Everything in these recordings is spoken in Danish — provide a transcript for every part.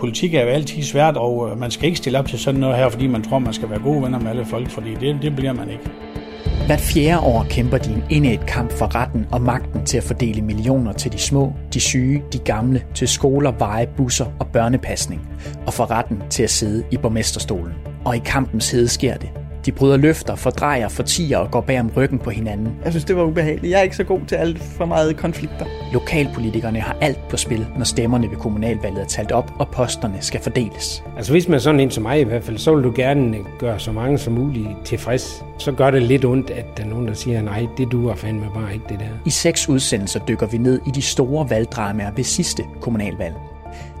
politik er jo altid svært, og øh, man skal ikke stille op til sådan noget her, fordi man tror, man skal være gode venner med alle folk, fordi det, det bliver man ikke. Hvert fjerde år kæmper de en et kamp for retten og magten til at fordele millioner til de små, de syge, de gamle, til skoler, veje, busser og børnepasning, og for retten til at sidde i borgmesterstolen. Og i kampens hede sker det. De bryder løfter, fordrejer, fortiger og går bag om ryggen på hinanden. Jeg synes, det var ubehageligt. Jeg er ikke så god til alt for meget konflikter. Lokalpolitikerne har alt på spil, når stemmerne ved kommunalvalget er talt op, og posterne skal fordeles. Altså hvis man er sådan en som mig i hvert fald, så vil du gerne gøre så mange som muligt tilfreds. Så gør det lidt ondt, at der er nogen, der siger, nej, det duer fandme bare ikke det der. I seks udsendelser dykker vi ned i de store valgdramaer ved sidste kommunalvalg.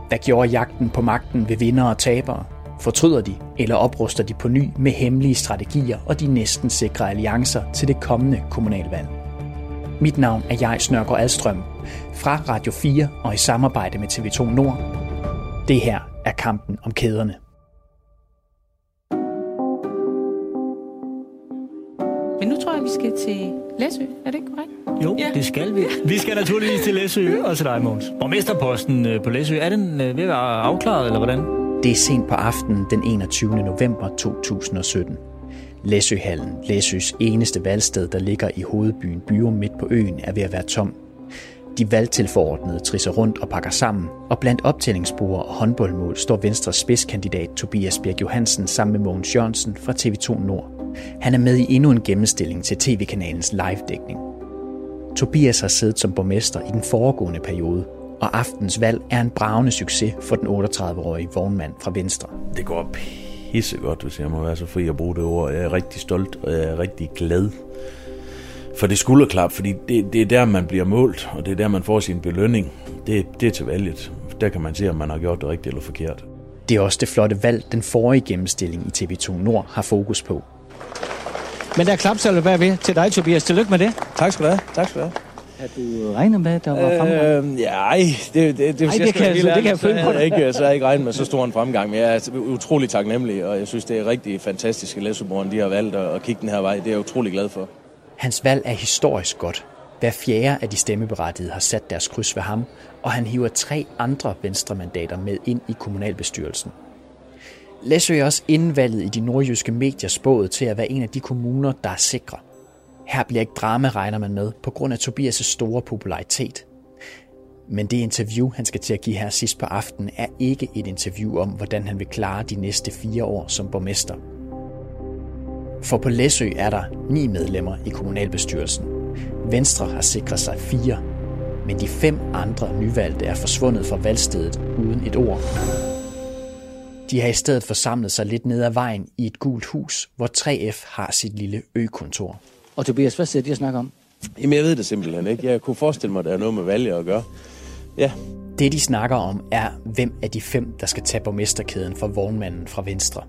Hvad gjorde jagten på magten ved vinder og tabere? Fortryder de, eller opruster de på ny med hemmelige strategier og de næsten sikre alliancer til det kommende kommunalvalg? Mit navn er jeg Snørgaard Alstrøm fra Radio 4 og i samarbejde med TV2 Nord. Det her er kampen om kæderne. Men nu tror jeg, vi skal til Læsø. Er det ikke korrekt? Jo, ja. det skal vi. Vi skal naturligvis til Læsø og til dig, Måns. Borgmesterposten øh, på Læsø, er den øh, ved at være afklaret, eller hvordan? Det er sent på aftenen den 21. november 2017. Læsøhallen, Læsøs eneste valgsted, der ligger i hovedbyen Byrum midt på øen, er ved at være tom. De valgtilforordnede trisser rundt og pakker sammen, og blandt optællingsbord og håndboldmål står Venstres spidskandidat Tobias Birk Johansen sammen med Mogens Jørgensen fra TV2 Nord. Han er med i endnu en gennemstilling til tv-kanalens live-dækning. Tobias har siddet som borgmester i den foregående periode, og aftens valg er en bravende succes for den 38-årige vognmand fra Venstre. Det går pissegodt, hvis jeg må være så fri at bruge det ord. Jeg er rigtig stolt, og jeg er rigtig glad for det skulderklap, fordi det, det er der, man bliver målt, og det er der, man får sin belønning. Det, det er til valget. Der kan man se, om man har gjort det rigtigt eller forkert. Det er også det flotte valg, den forrige gennemstilling i TV2 Nord har fokus på. Men der er klapsalve bagved til dig, Tobias. Tillykke med det. Tak skal du have. Tak skal du have. Har du regnet med, at der var fremgang? Øh, ja, ej, det, det, det, Ej, det kan jeg- det kan jeg føle på ikke, så jeg ikke regnet med så stor en fremgang, men jeg er utrolig taknemmelig, og jeg synes, det er rigtig fantastisk, at de har valgt at, at kigge den her vej. Det er jeg utrolig glad for. Hans valg er historisk godt. Hver fjerde af de stemmeberettigede har sat deres kryds ved ham, og han hiver tre andre venstremandater med ind i kommunalbestyrelsen. Læsø er også inden valget i de nordjyske medier spået til at være en af de kommuner, der er sikre. Her bliver ikke drama, regner man med, på grund af Tobias' store popularitet. Men det interview, han skal til at give her sidst på aftenen, er ikke et interview om, hvordan han vil klare de næste fire år som borgmester. For på Læsø er der ni medlemmer i kommunalbestyrelsen. Venstre har sikret sig fire, men de fem andre nyvalgte er forsvundet fra valgstedet uden et ord. De har i stedet forsamlet sig lidt ned ad vejen i et gult hus, hvor 3F har sit lille økontor. Og Tobias, hvad sidder de og snakker om? Jamen, jeg ved det simpelthen ikke. Jeg kunne forestille mig, at der er noget med valget at gøre. Ja, Det de snakker om er, hvem af de fem, der skal tage borgmesterkæden for vognmanden fra Venstre.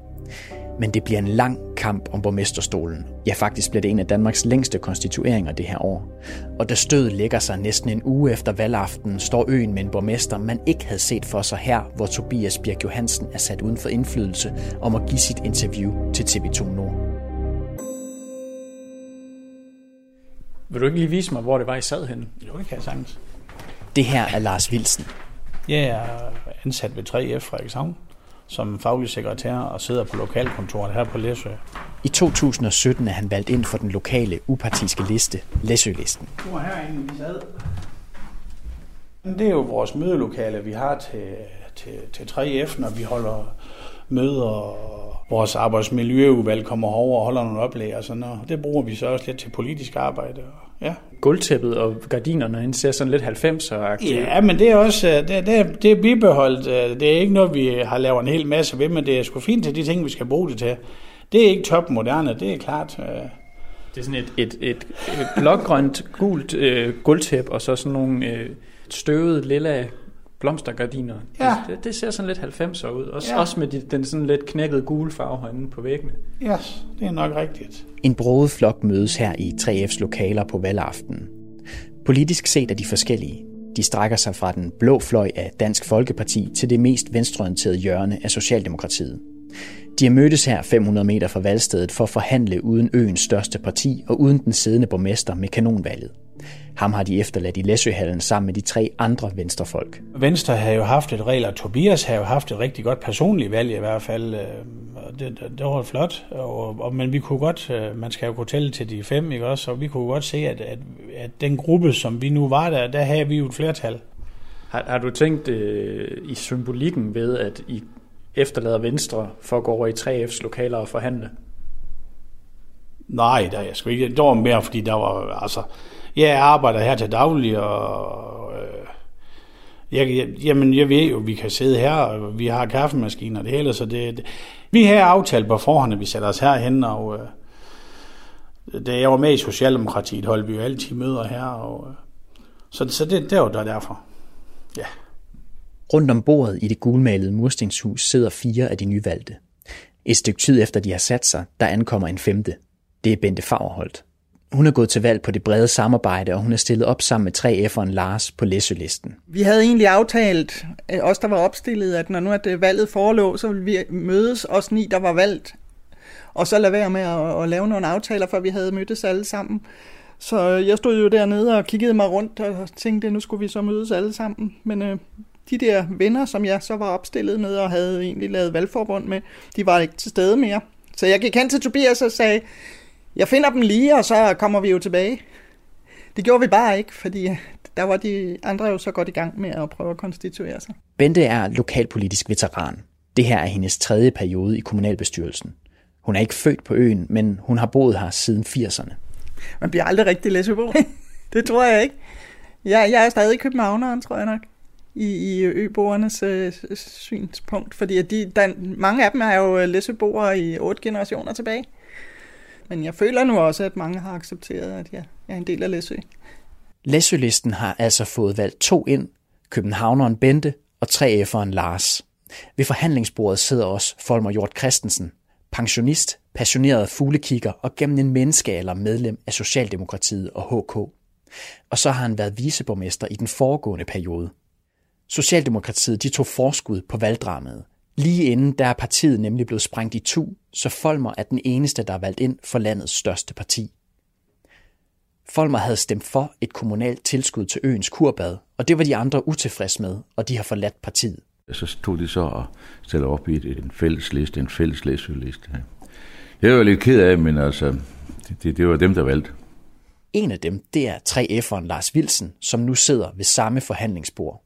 Men det bliver en lang kamp om borgmesterstolen. Ja, faktisk bliver det en af Danmarks længste konstitueringer det her år. Og da stødet lægger sig næsten en uge efter valgaften, står øen med en borgmester, man ikke havde set for sig her, hvor Tobias Birk Johansen er sat uden for indflydelse om at give sit interview til TV2 Nord. Vil du ikke lige vise mig, hvor det var, I sad henne? Jo, det kan jeg sagtens. Det her er Lars Wilsen. Jeg er ansat ved 3F Frederikshavn som faglig sekretær og sidder på lokalkontoret her på Læsø. I 2017 er han valgt ind for den lokale upartiske liste, Læsølisten. Nu er herinde, vi sad. Det er jo vores mødelokale, vi har til, til, til 3F, når vi holder møder, og vores arbejdsmiljøudvalg kommer over og holder nogle oplæg og sådan noget. Det bruger vi så også lidt til politisk arbejde. Ja. Gulvtæppet og gardinerne den ser sådan lidt 90'er-agtigt. Ja, men det er også det, det, det er bibeholdt. Det er ikke noget, vi har lavet en hel masse ved, men det er sgu fint til de ting, vi skal bruge det til. Det er ikke topmoderne, det er klart. Det er sådan et, et, et, et blågrønt, gult øh, gulvtæppe, og så sådan nogle øh, støvede lilla blomstergardiner. Ja. Det, det ser sådan lidt 90'er ud. Også, Ja. også med de, den sådan lidt knækkede gule farve herinde på væggene. Yes, det er nok rigtigt. En broet flok mødes her i 3F's lokaler på valgaftenen. Politisk set er de forskellige. De strækker sig fra den blå fløj af Dansk Folkeparti til det mest venstreorienterede hjørne af Socialdemokratiet. De har mødtes her 500 meter fra valgstedet for at forhandle uden øens største parti og uden den siddende borgmester med kanonvalget. Ham har de efterladt i Læsøhallen sammen med de tre andre venstrefolk. Venstre har jo haft et regel, og Tobias har jo haft et rigtig godt personligt valg i hvert fald. Øh, det, det, det var flot, og, og, men vi kunne godt, øh, man skal jo kunne tælle til de fem, ikke også? Og vi kunne godt se, at, at, at den gruppe, som vi nu var der, der havde vi jo et flertal. Har, har du tænkt øh, i symbolikken ved, at I efterlader Venstre for at gå over i 3F's lokaler og forhandle? Nej, der jeg sgu ikke. Det var mere, fordi der var, altså, jeg arbejder her til daglig, og øh, jeg, jeg, jamen, jeg ved jo, vi kan sidde her, og vi har kaffemaskiner og det hele, så det, det vi har aftalt på forhånd, at vi sætter os herhen, og øh, da jeg var med i Socialdemokratiet, holdt vi jo altid møder her, og, øh, så, så det, det var der derfor. Ja. Rundt om bordet i det gulmalede murstenshus sidder fire af de nyvalgte. Et stykke tid efter de har sat sig, der ankommer en femte. Det er Bente Fagerholt. Hun er gået til valg på det brede samarbejde, og hun er stillet op sammen med 3F'eren Lars på læsølisten. Vi havde egentlig aftalt, øh, os der var opstillet, at når nu at det valget forelå, så ville vi mødes, os ni, der var valgt, og så lade være med at, at lave nogle aftaler, for vi havde mødtes alle sammen. Så øh, jeg stod jo dernede og kiggede mig rundt og tænkte, at nu skulle vi så mødes alle sammen. Men øh, de der venner, som jeg så var opstillet med og havde egentlig lavet valgforbund med, de var ikke til stede mere. Så jeg gik hen til Tobias og sagde, jeg finder dem lige, og så kommer vi jo tilbage. Det gjorde vi bare ikke, fordi der var de andre jo så godt i gang med at prøve at konstituere sig. Bente er lokalpolitisk veteran. Det her er hendes tredje periode i kommunalbestyrelsen. Hun er ikke født på øen, men hun har boet her siden 80'erne. Man bliver aldrig rigtig læsebo. det tror jeg ikke. Jeg, jeg er stadig københavneren, tror jeg nok, i, i øboernes øh, synspunkt, fordi de, der, mange af dem er jo læseboere i otte generationer tilbage. Men jeg føler nu også, at mange har accepteret, at jeg, er en del af Læsø. Læsølisten har altså fået valgt to ind, københavneren Bente og 3F'eren Lars. Ved forhandlingsbordet sidder også Folmer Hjort Christensen, pensionist, passioneret fuglekigger og gennem en menneskealder medlem af Socialdemokratiet og HK. Og så har han været viceborgmester i den foregående periode. Socialdemokratiet de tog forskud på valgdramaet. Lige inden der er partiet nemlig blevet sprængt i tu, så Folmer er den eneste, der er valgt ind for landets største parti. Folmer havde stemt for et kommunalt tilskud til øens kurbad, og det var de andre utilfredse med, og de har forladt partiet. Så tog de så og stillede op i en fælles liste, en fælles læsøliste. Det var jeg lidt ked af, men altså, det, det, var dem, der valgte. En af dem, det er 3F'eren Lars Wilsen, som nu sidder ved samme forhandlingsbord.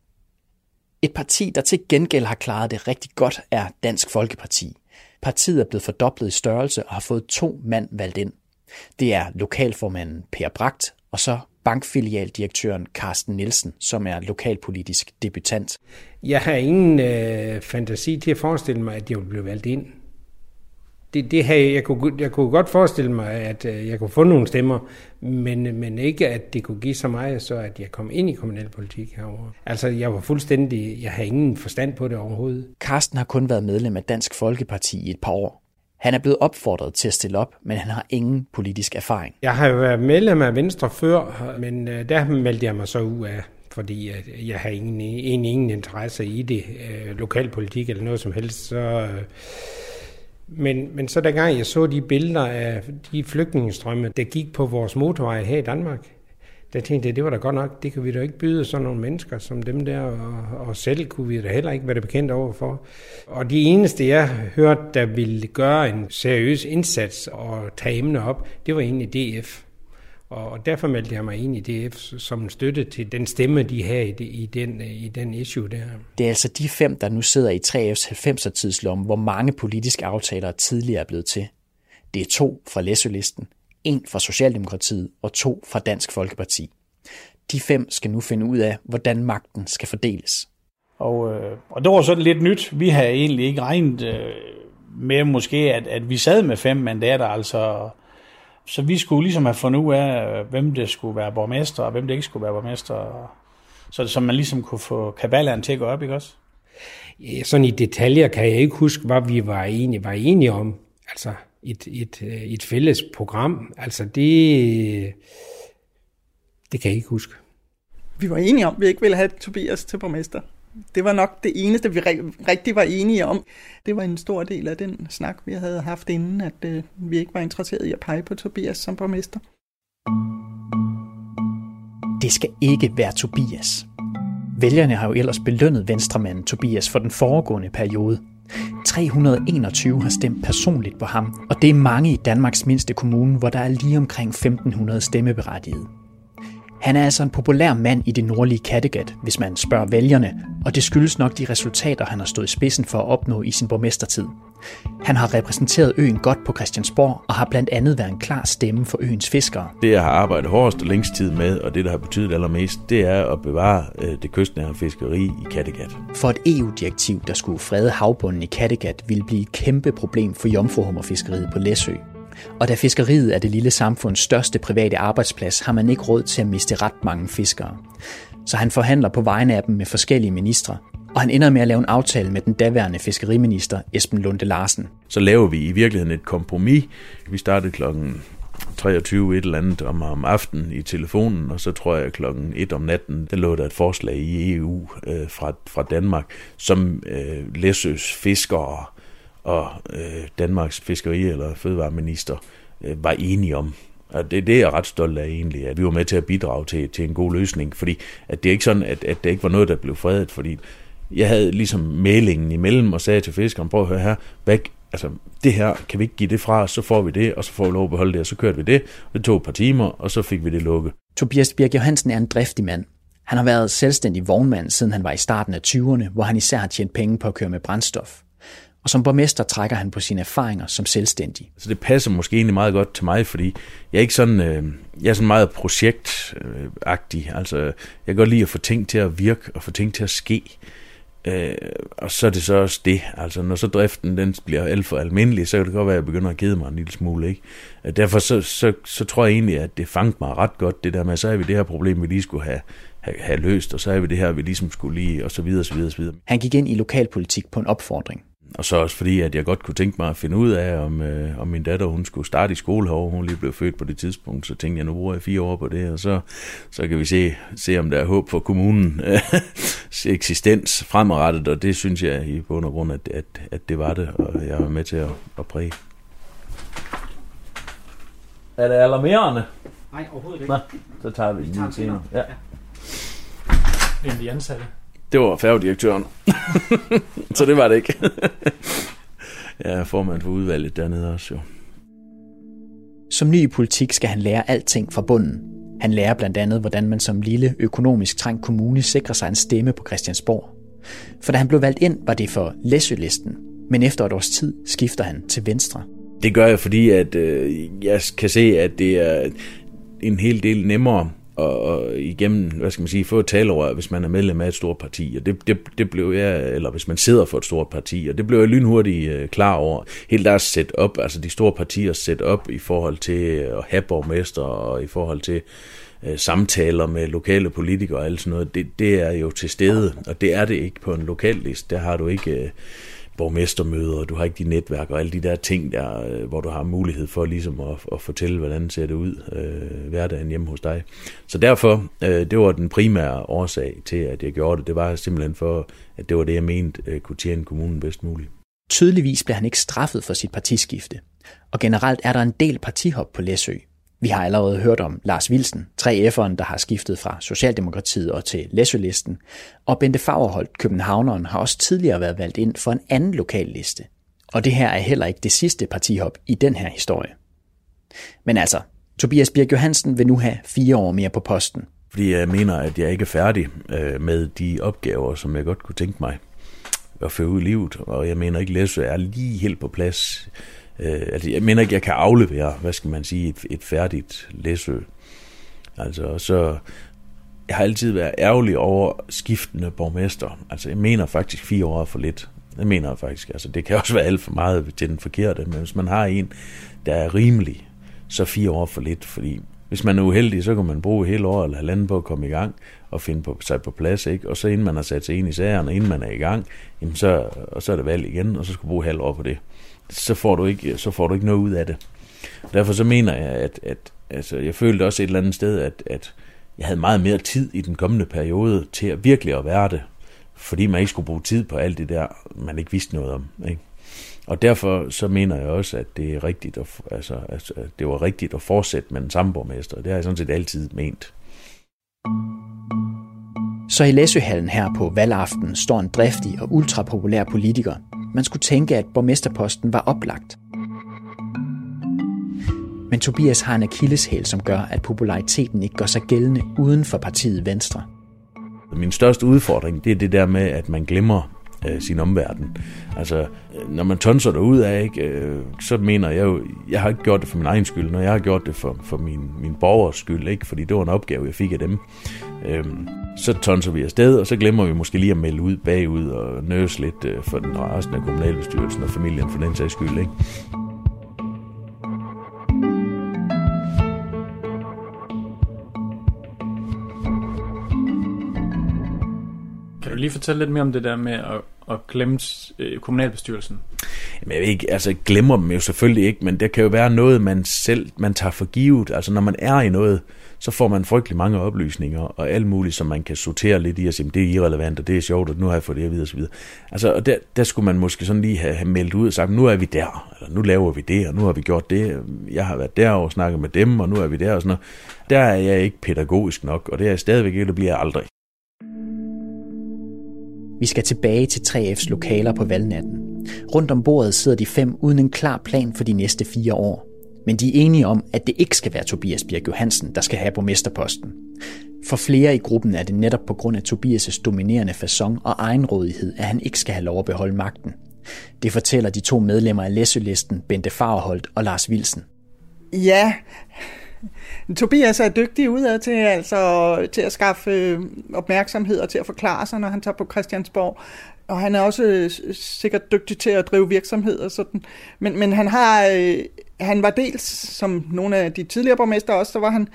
Et parti, der til gengæld har klaret det rigtig godt, er Dansk Folkeparti. Partiet er blevet fordoblet i størrelse og har fået to mand valgt ind. Det er lokalformanden Per Bragt og så bankfilialdirektøren Carsten Nielsen, som er lokalpolitisk debutant. Jeg har ingen øh, fantasi til at forestille mig, at jeg vil blive valgt ind det, det havde, jeg, kunne, jeg kunne godt forestille mig, at øh, jeg kunne få nogle stemmer, men, men ikke, at det kunne give så meget, så at jeg kom ind i kommunalpolitik herovre. Altså, jeg var fuldstændig, jeg havde ingen forstand på det overhovedet. Karsten har kun været medlem af Dansk Folkeparti i et par år. Han er blevet opfordret til at stille op, men han har ingen politisk erfaring. Jeg har jo været medlem af Venstre før, men øh, der meldte jeg mig så ud af fordi jeg har ingen, ingen, interesse i det, øh, lokalpolitik eller noget som helst, så, øh, men, men så dengang jeg så de billeder af de flygtningestrømme, der gik på vores motorvej her i Danmark, der tænkte jeg, det var da godt nok, det kan vi da ikke byde sådan nogle mennesker som dem der, og, og selv kunne vi da heller ikke være det bekendt overfor. Og de eneste, jeg hørte, der ville gøre en seriøs indsats og tage emner op, det var egentlig DF. Og derfor meldte jeg mig ind i DF som støtte til den stemme, de har i, i, den, i den issue der. Det er altså de fem, der nu sidder i 3F's 90'er tidslomme, hvor mange politiske aftaler tidligere er blevet til. Det er to fra Læsølisten, en fra Socialdemokratiet og to fra Dansk Folkeparti. De fem skal nu finde ud af, hvordan magten skal fordeles. Og, øh, og det var sådan lidt nyt. Vi havde egentlig ikke regnet øh, med måske, at, at vi sad med fem mandater, altså så vi skulle ligesom have fundet ud af, hvem det skulle være borgmester, og hvem det ikke skulle være borgmester. Så, så man ligesom kunne få kabalaen til at gå op, ikke også? Ja, sådan i detaljer kan jeg ikke huske, hvad vi var enige, var enige om. Altså et, et, et fælles program. Altså det, det kan jeg ikke huske. Vi var enige om, at vi ikke ville have Tobias til borgmester. Det var nok det eneste, vi rigtig var enige om. Det var en stor del af den snak, vi havde haft inden, at øh, vi ikke var interesseret i at pege på Tobias som borgmester. Det skal ikke være Tobias. Vælgerne har jo ellers belønnet venstremanden Tobias for den foregående periode. 321 har stemt personligt på ham, og det er mange i Danmarks mindste kommune, hvor der er lige omkring 1500 stemmeberettigede. Han er altså en populær mand i det nordlige Kattegat, hvis man spørger vælgerne, og det skyldes nok de resultater, han har stået i spidsen for at opnå i sin borgmestertid. Han har repræsenteret øen godt på Christiansborg og har blandt andet været en klar stemme for øens fiskere. Det, jeg har arbejdet hårdest og længst tid med, og det, der har betydet allermest, det er at bevare øh, det kystnære fiskeri i Kattegat. For et EU-direktiv, der skulle frede havbunden i Kattegat, ville blive et kæmpe problem for jomfruhummerfiskeriet på Læsø. Og da fiskeriet er det lille samfunds største private arbejdsplads, har man ikke råd til at miste ret mange fiskere. Så han forhandler på vegne af dem med forskellige ministre, og han ender med at lave en aftale med den daværende fiskeriminister Esben Lunde Larsen. Så laver vi i virkeligheden et kompromis. Vi startede klokken 23 et eller andet om, om aftenen i telefonen, og så tror jeg klokken 1 om natten, der lå der et forslag i EU øh, fra, fra Danmark, som øh, Læsøs fiskere og øh, Danmarks fiskeri- eller fødevareminister øh, var enige om. Og det, det er jeg ret stolt af egentlig, at vi var med til at bidrage til, til en god løsning, fordi at det er ikke sådan, at, at det ikke var noget, der blev fredet, fordi jeg havde ligesom mailingen imellem og sagde til fiskeren, prøv at høre her, hvad, altså det her, kan vi ikke give det fra så får vi det, og så får vi lov at beholde det, og så kørte vi det. Det tog et par timer, og så fik vi det lukket. Tobias Birk Johansen er en driftig mand. Han har været selvstændig vognmand, siden han var i starten af 20'erne, hvor han især har tjent penge på at køre med brændstof. Og som borgmester trækker han på sine erfaringer som selvstændig. Så det passer måske egentlig meget godt til mig, fordi jeg er ikke sådan, øh, jeg er sådan meget projektagtig. Altså, jeg kan godt lide at få ting til at virke og få ting til at ske. Øh, og så er det så også det. Altså, når så driften den bliver alt for almindelig, så kan det godt være, at jeg begynder at kede mig en lille smule. Ikke? Derfor så, så, så tror jeg egentlig, at det fangede mig ret godt, det der med, så er vi det her problem, vi lige skulle have, have, have løst, og så er vi det her, vi ligesom skulle lige, og så videre, og så videre, og så videre. Han gik ind i lokalpolitik på en opfordring. Og så også fordi, at jeg godt kunne tænke mig at finde ud af, om, øh, om min datter hun skulle starte i skole herovre. Hun lige blev født på det tidspunkt, så tænkte jeg, nu bruger jeg fire år på det, og så, så kan vi se, se, om der er håb for kommunen eksistens fremadrettet, og det synes jeg i bund og grund, at, at, at det var det, og jeg var med til at, at præge. Er det alarmerende? Nej, overhovedet ikke. Nå, så tager vi den senere. Ja. En af de ansatte. Det var færgedirektøren. så det var det ikke. jeg er formand for udvalget dernede også jo. Som ny i politik skal han lære alting fra bunden. Han lærer blandt andet, hvordan man som lille økonomisk trængt kommune sikrer sig en stemme på Christiansborg. For da han blev valgt ind, var det for Læsølisten, men efter et års tid skifter han til Venstre. Det gør jeg, fordi at, øh, jeg kan se, at det er en hel del nemmere og, og igennem, hvad skal man sige, få et talerør, hvis man er medlem af et stort parti. Og det, det, det blev jeg, eller hvis man sidder for et stort parti, og det blev jeg lynhurtigt øh, klar over. Helt deres setup, altså de store partier setup i forhold til øh, at have borgmester, og i forhold til øh, samtaler med lokale politikere og alt sådan noget, det, det er jo til stede, og det er det ikke på en lokal liste. Der har du ikke... Øh, borgmestermøder, og du har ikke dit netværk og alle de der ting der, øh, hvor du har mulighed for ligesom at, at fortælle, hvordan ser det ud øh, hverdagen hjemme hos dig. Så derfor, øh, det var den primære årsag til, at jeg gjorde det. Det var simpelthen for, at det var det, jeg mente øh, kunne tjene kommunen bedst muligt. Tydeligvis blev han ikke straffet for sit partiskifte, og generelt er der en del partihop på Læsø. Vi har allerede hørt om Lars Wilsen, 3F'eren, der har skiftet fra Socialdemokratiet og til Læsølisten, og Bente Fagerholt, københavneren, har også tidligere været valgt ind for en anden lokal liste. Og det her er heller ikke det sidste partihop i den her historie. Men altså, Tobias Birk Johansen vil nu have fire år mere på posten. Fordi jeg mener, at jeg ikke er færdig øh, med de opgaver, som jeg godt kunne tænke mig at føre ud i livet. Og jeg mener ikke, at Læsø er lige helt på plads Øh, altså, jeg mener ikke, jeg kan aflevere, hvad skal man sige, et, et færdigt læsø. Altså, så jeg har altid været ærgerlig over skiftende borgmester. Altså, jeg mener faktisk fire år for lidt. Det mener jeg faktisk. Altså, det kan også være alt for meget til den forkerte, men hvis man har en, der er rimelig, så fire år for lidt, fordi hvis man er uheldig, så kan man bruge hele år eller halvanden på at komme i gang og finde på, sig på plads, ikke? Og så inden man har sat sig ind i sagerne, inden man er i gang, jamen så, og så er det valg igen, og så skal man bruge halv år på det så får du ikke, så får du ikke noget ud af det. Derfor så mener jeg, at, at altså, jeg følte også et eller andet sted, at, at jeg havde meget mere tid i den kommende periode til at virkelig at være det, fordi man ikke skulle bruge tid på alt det der, man ikke vidste noget om. Ikke? Og derfor så mener jeg også, at det er rigtigt at, altså, altså, det var rigtigt at fortsætte med den samme borgmester. Det har jeg sådan set altid ment. Så i Læsøhallen her på valgaften står en driftig og ultrapopulær politiker. Man skulle tænke, at borgmesterposten var oplagt. Men Tobias har en akilleshæl, som gør, at populariteten ikke gør sig gældende uden for partiet Venstre. Min største udfordring, det er det der med, at man glemmer øh, sin omverden. Altså, øh, når man tonser derud af, ikke, øh, så mener jeg jo, jeg har ikke gjort det for min egen skyld, når jeg har gjort det for, for min, min borgers skyld, ikke, fordi det var en opgave, jeg fik af dem. Øh, så tonser vi afsted, og så glemmer vi måske lige at melde ud bagud og nøse lidt øh, for den resten af kommunalbestyrelsen og familien for den sags skyld. Ikke? Kan du lige fortælle lidt mere om det der med at, og glemme øh, kommunalbestyrelsen? Jamen, jeg ved ikke, altså glemmer dem jo selvfølgelig ikke, men det kan jo være noget, man selv man tager for givet. Altså når man er i noget, så får man frygtelig mange oplysninger og alt muligt, som man kan sortere lidt i og sige, det er irrelevant, og det er sjovt, og nu har jeg fået det at vide osv. Altså, og der, der skulle man måske sådan lige have, have meldt ud og sagt, nu er vi der, eller nu laver vi det, og nu har vi gjort det. Jeg har været der og snakket med dem, og nu er vi der og sådan noget. Der er jeg ikke pædagogisk nok, og det er jeg stadigvæk ikke, det bliver jeg aldrig. Vi skal tilbage til 3F's lokaler på valgnatten. Rundt om bordet sidder de fem uden en klar plan for de næste fire år. Men de er enige om, at det ikke skal være Tobias Birk Johansen, der skal have borgmesterposten. For flere i gruppen er det netop på grund af Tobias' dominerende façon og egenrådighed, at han ikke skal have lov at beholde magten. Det fortæller de to medlemmer af Læsølisten, Bente Farholdt og Lars Wilsen. Ja, Tobias er dygtig udad til, altså, til at skaffe øh, opmærksomhed og til at forklare sig, når han tager på Christiansborg. Og han er også øh, sikkert dygtig til at drive virksomhed og sådan. Men, men han har, øh, han var dels, som nogle af de tidligere borgmester også, så var han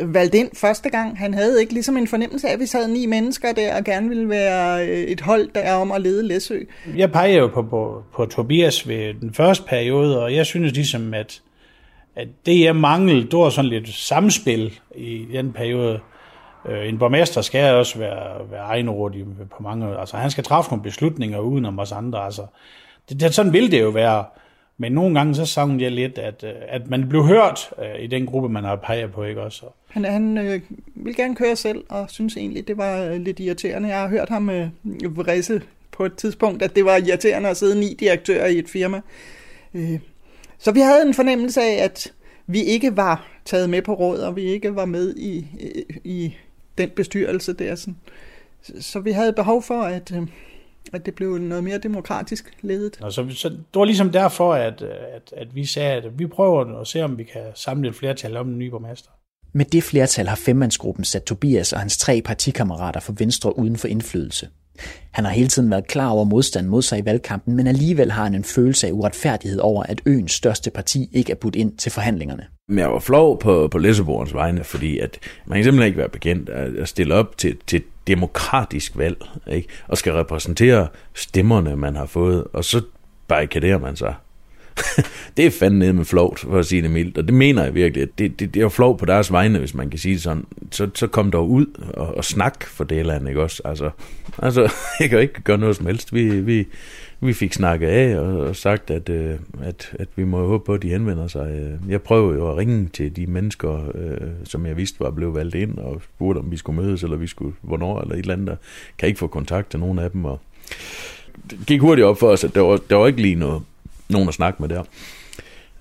valgt ind første gang. Han havde ikke ligesom en fornemmelse af, at vi sad ni mennesker der og gerne ville være øh, et hold der om at lede Læsø. Jeg peger jo på, på, på Tobias ved den første periode, og jeg synes ligesom, at at det jeg manglede, det var sådan lidt samspil i den periode. Øh, en borgmester skal også være, være egenrådig på mange Altså han skal træffe nogle beslutninger uden om os andre. Altså, det, det, sådan vil det jo være. Men nogle gange så savnede jeg lidt, at, øh, at man blev hørt øh, i den gruppe, man har peget på, ikke også? Han, han øh, vil gerne køre selv, og synes egentlig, det var lidt irriterende. Jeg har hørt ham øh, vrisse på et tidspunkt, at det var irriterende at sidde ni direktører i et firma. Øh, så vi havde en fornemmelse af, at vi ikke var taget med på råd, og vi ikke var med i, i den bestyrelse der. Sådan. Så vi havde behov for, at, øh, at det blev noget mere demokratisk ledet. Og så, så det var ligesom derfor, at, at, at vi sagde, at vi prøver at se, om vi kan samle et flertal om en ny borgmester. Med det flertal har femmandsgruppen sat Tobias og hans tre partikammerater for Venstre uden for indflydelse. Han har hele tiden været klar over modstand mod sig i valgkampen, men alligevel har han en følelse af uretfærdighed over, at øens største parti ikke er budt ind til forhandlingerne. Men Jeg var flov på, på Lissabons vegne, fordi at man kan simpelthen ikke være bekendt at stille op til, til demokratisk valg, ikke? og skal repræsentere stemmerne, man har fået, og så barrikaderer man sig det er fandme nede med flovt, for at sige det mildt. Og det mener jeg virkelig. Det, det, det er jo flov på deres vegne, hvis man kan sige det sådan. Så, så kom der ud og, og snak for det land, ikke også? Altså, altså, jeg kan ikke gøre noget som helst. Vi, vi, vi fik snakket af og, og sagt, at, øh, at, at vi må håbe på, at de henvender sig. Øh, jeg prøver jo at ringe til de mennesker, øh, som jeg vidste var blevet valgt ind, og spurgte, om vi skulle mødes, eller vi skulle, hvornår, eller et eller andet. Der. Kan ikke få kontakt til nogen af dem, og det gik hurtigt op for os, at der var, der var ikke lige noget nogen at snakke med der.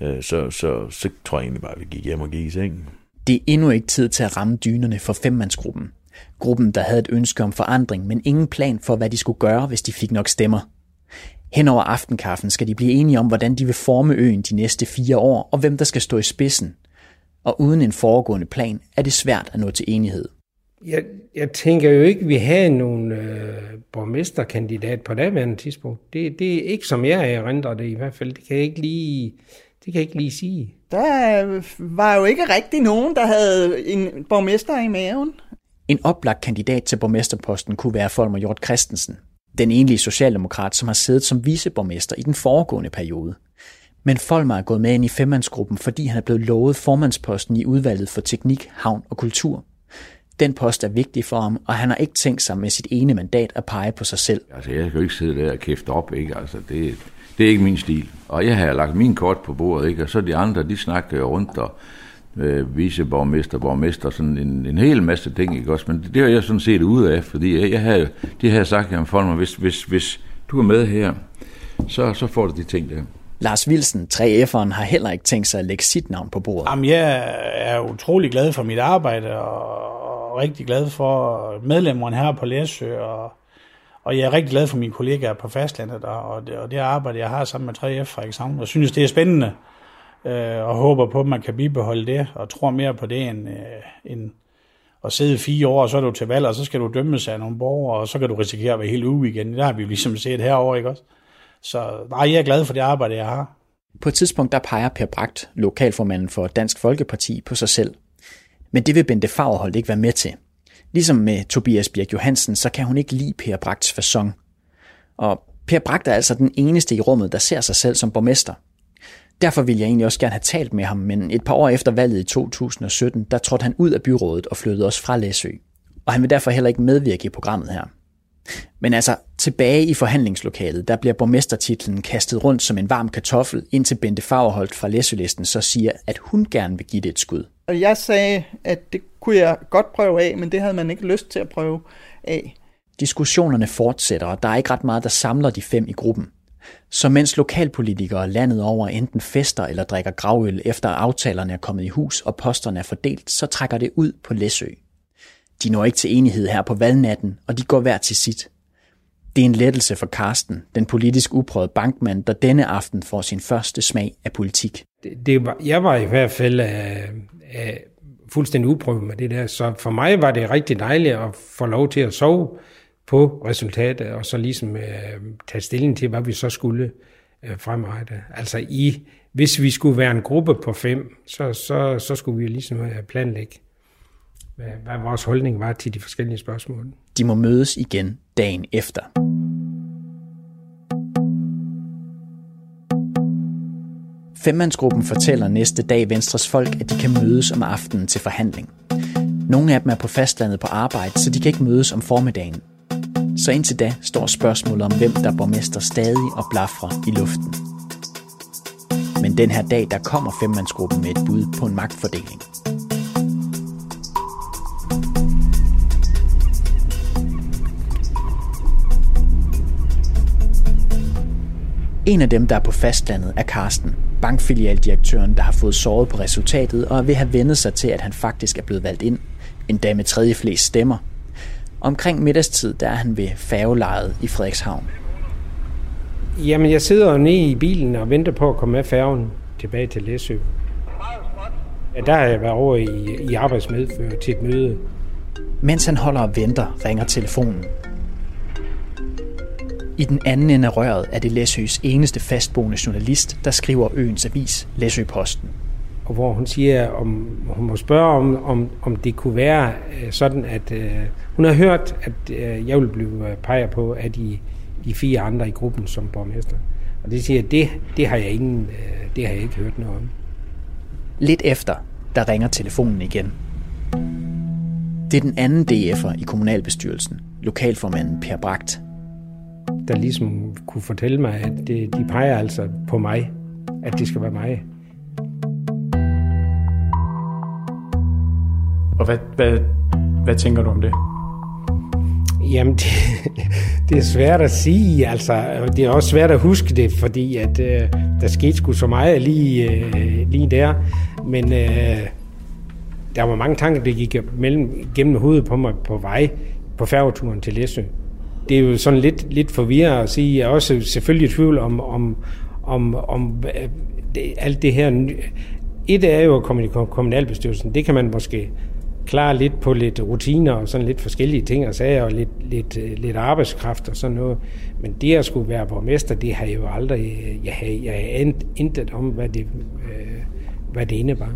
Øh, så, så, så tror jeg egentlig bare, at vi gik hjem og gik i seng. Det er endnu ikke tid til at ramme dynerne for femmandsgruppen. Gruppen, der havde et ønske om forandring, men ingen plan for, hvad de skulle gøre, hvis de fik nok stemmer. Henover aftenkaffen skal de blive enige om, hvordan de vil forme øen de næste fire år, og hvem der skal stå i spidsen. Og uden en foregående plan er det svært at nå til enighed. Jeg, jeg tænker jo ikke, at vi havde nogen øh, borgmesterkandidat på daværende tidspunkt. Det, det er ikke som jeg erindrer det i hvert fald. Det kan jeg ikke lige, det kan jeg ikke lige sige. Der var jo ikke rigtig nogen, der havde en borgmester i maven. En oplagt kandidat til borgmesterposten kunne være Folmer Hjort Christensen, den enlige socialdemokrat, som har siddet som viceborgmester i den foregående periode. Men Folmer er gået med ind i femmandsgruppen, fordi han er blevet lovet formandsposten i udvalget for teknik, havn og kultur. Den post er vigtig for ham, og han har ikke tænkt sig med sit ene mandat at pege på sig selv. Altså, jeg kan jo ikke sidde der og kæfte op, ikke? Altså, det, det er ikke min stil. Og jeg har lagt min kort på bordet, ikke? Og så de andre, de snakker rundt, og øh, viceborgmester, borgmester, sådan en, en hel masse ting, ikke også? Men det, det har jeg sådan set ud af, fordi jeg, jeg havde, det har jeg sagt jamen, for mig, hvis, hvis, hvis du er med her, så, så får du de ting der. Lars Wilson, 3F'eren, har heller ikke tænkt sig at lægge sit navn på bordet. Jamen, jeg er utrolig glad for mit arbejde, og rigtig glad for medlemmerne her på Læsø, og, og jeg er rigtig glad for mine kollegaer på fastlandet, og det, og det arbejde, jeg har sammen med 3F Frederikshavn. Jeg synes, det er spændende, øh, og håber på, at man kan bibeholde det, og tror mere på det, end, øh, end at sidde fire år, og så er du til valg, og så skal du dømmes af nogle borgere, og så kan du risikere at være helt uge igen. Det har vi jo ligesom set herovre, ikke også? Så nej, jeg er glad for det arbejde, jeg har. På et tidspunkt der peger Per Bragt, lokalformanden for Dansk Folkeparti, på sig selv. Men det vil Bente Fagerholt ikke være med til. Ligesom med Tobias Birk Johansen, så kan hun ikke lide Per Bragts façon. Og Per Bragt er altså den eneste i rummet, der ser sig selv som borgmester. Derfor ville jeg egentlig også gerne have talt med ham, men et par år efter valget i 2017, der trådte han ud af byrådet og flyttede os fra Læsø. Og han vil derfor heller ikke medvirke i programmet her. Men altså, tilbage i forhandlingslokalet, der bliver borgmestertitlen kastet rundt som en varm kartoffel, indtil Bente Fagerholt fra Læsølisten så siger, at hun gerne vil give det et skud. Og jeg sagde, at det kunne jeg godt prøve af, men det havde man ikke lyst til at prøve af. Diskussionerne fortsætter, og der er ikke ret meget, der samler de fem i gruppen. Så mens lokalpolitikere landet over enten fester eller drikker gravøl efter aftalerne er kommet i hus og posterne er fordelt, så trækker det ud på Læsø. De når ikke til enighed her på valgnatten, og de går hver til sit. Det er en lettelse for Karsten, den politisk uprøvede bankmand, der denne aften får sin første smag af politik. Det, det var, jeg var i hvert fald uh, uh, fuldstændig uprøvet med det der, så for mig var det rigtig dejligt at få lov til at sove på resultatet, og så ligesom uh, tage stilling til, hvad vi så skulle uh, fremrette. Altså i, hvis vi skulle være en gruppe på fem, så, så, så skulle vi ligesom planlægge hvad, hvad vores holdning var til de forskellige spørgsmål. De må mødes igen dagen efter. Femmandsgruppen fortæller næste dag Venstres folk, at de kan mødes om aftenen til forhandling. Nogle af dem er på fastlandet på arbejde, så de kan ikke mødes om formiddagen. Så indtil da står spørgsmålet om, hvem der borgmester stadig og blafrer i luften. Men den her dag, der kommer femmandsgruppen med et bud på en magtfordeling. En af dem, der er på fastlandet, er Karsten, bankfilialdirektøren, der har fået såret på resultatet og vil have vendet sig til, at han faktisk er blevet valgt ind, endda med tredje flest stemmer. Omkring middagstid, der er han ved færgelejet i Frederikshavn. Jamen, jeg sidder nede i bilen og venter på at komme med færgen tilbage til Læsø. Ja, der har jeg været over i, i arbejdsmedfører til et møde. Mens han holder og venter, ringer telefonen. I den anden ende af røret er det Læsøs eneste fastboende journalist, der skriver øens avis, Læsø-posten. Og hvor hun siger, om hun må spørge, om, om, om det kunne være øh, sådan, at uh, hun har hørt, at uh, jeg vil blive peget på af de, de fire andre i gruppen som borgmester. Og det siger, det, det har jeg ingen, uh, det har jeg ikke hørt noget om. Lidt efter, der ringer telefonen igen. Det er den anden DF'er i kommunalbestyrelsen, lokalformanden Per Bragt, der ligesom kunne fortælle mig, at det, de peger altså på mig, at det skal være mig. Og hvad, hvad, hvad tænker du om det? Jamen, det, det er svært at sige, altså. Det er også svært at huske det, fordi at, øh, der skete sgu så meget lige, øh, lige der. Men øh, der var mange tanker, der gik mellem, gennem hovedet på mig på vej på færgeturen til Læsø det er jo sådan lidt, lidt forvirret at sige. Jeg er også selvfølgelig i tvivl om, om, om, om øh, det, alt det her. Et er jo at komme i kommunalbestyrelsen. Det kan man måske klare lidt på lidt rutiner og sådan lidt forskellige ting og sager og lidt, lidt, øh, lidt arbejdskraft og sådan noget. Men det at skulle være borgmester, det har jeg jo aldrig... Øh, jeg har, jeg har intet om, hvad det, øh, hvad det indebar.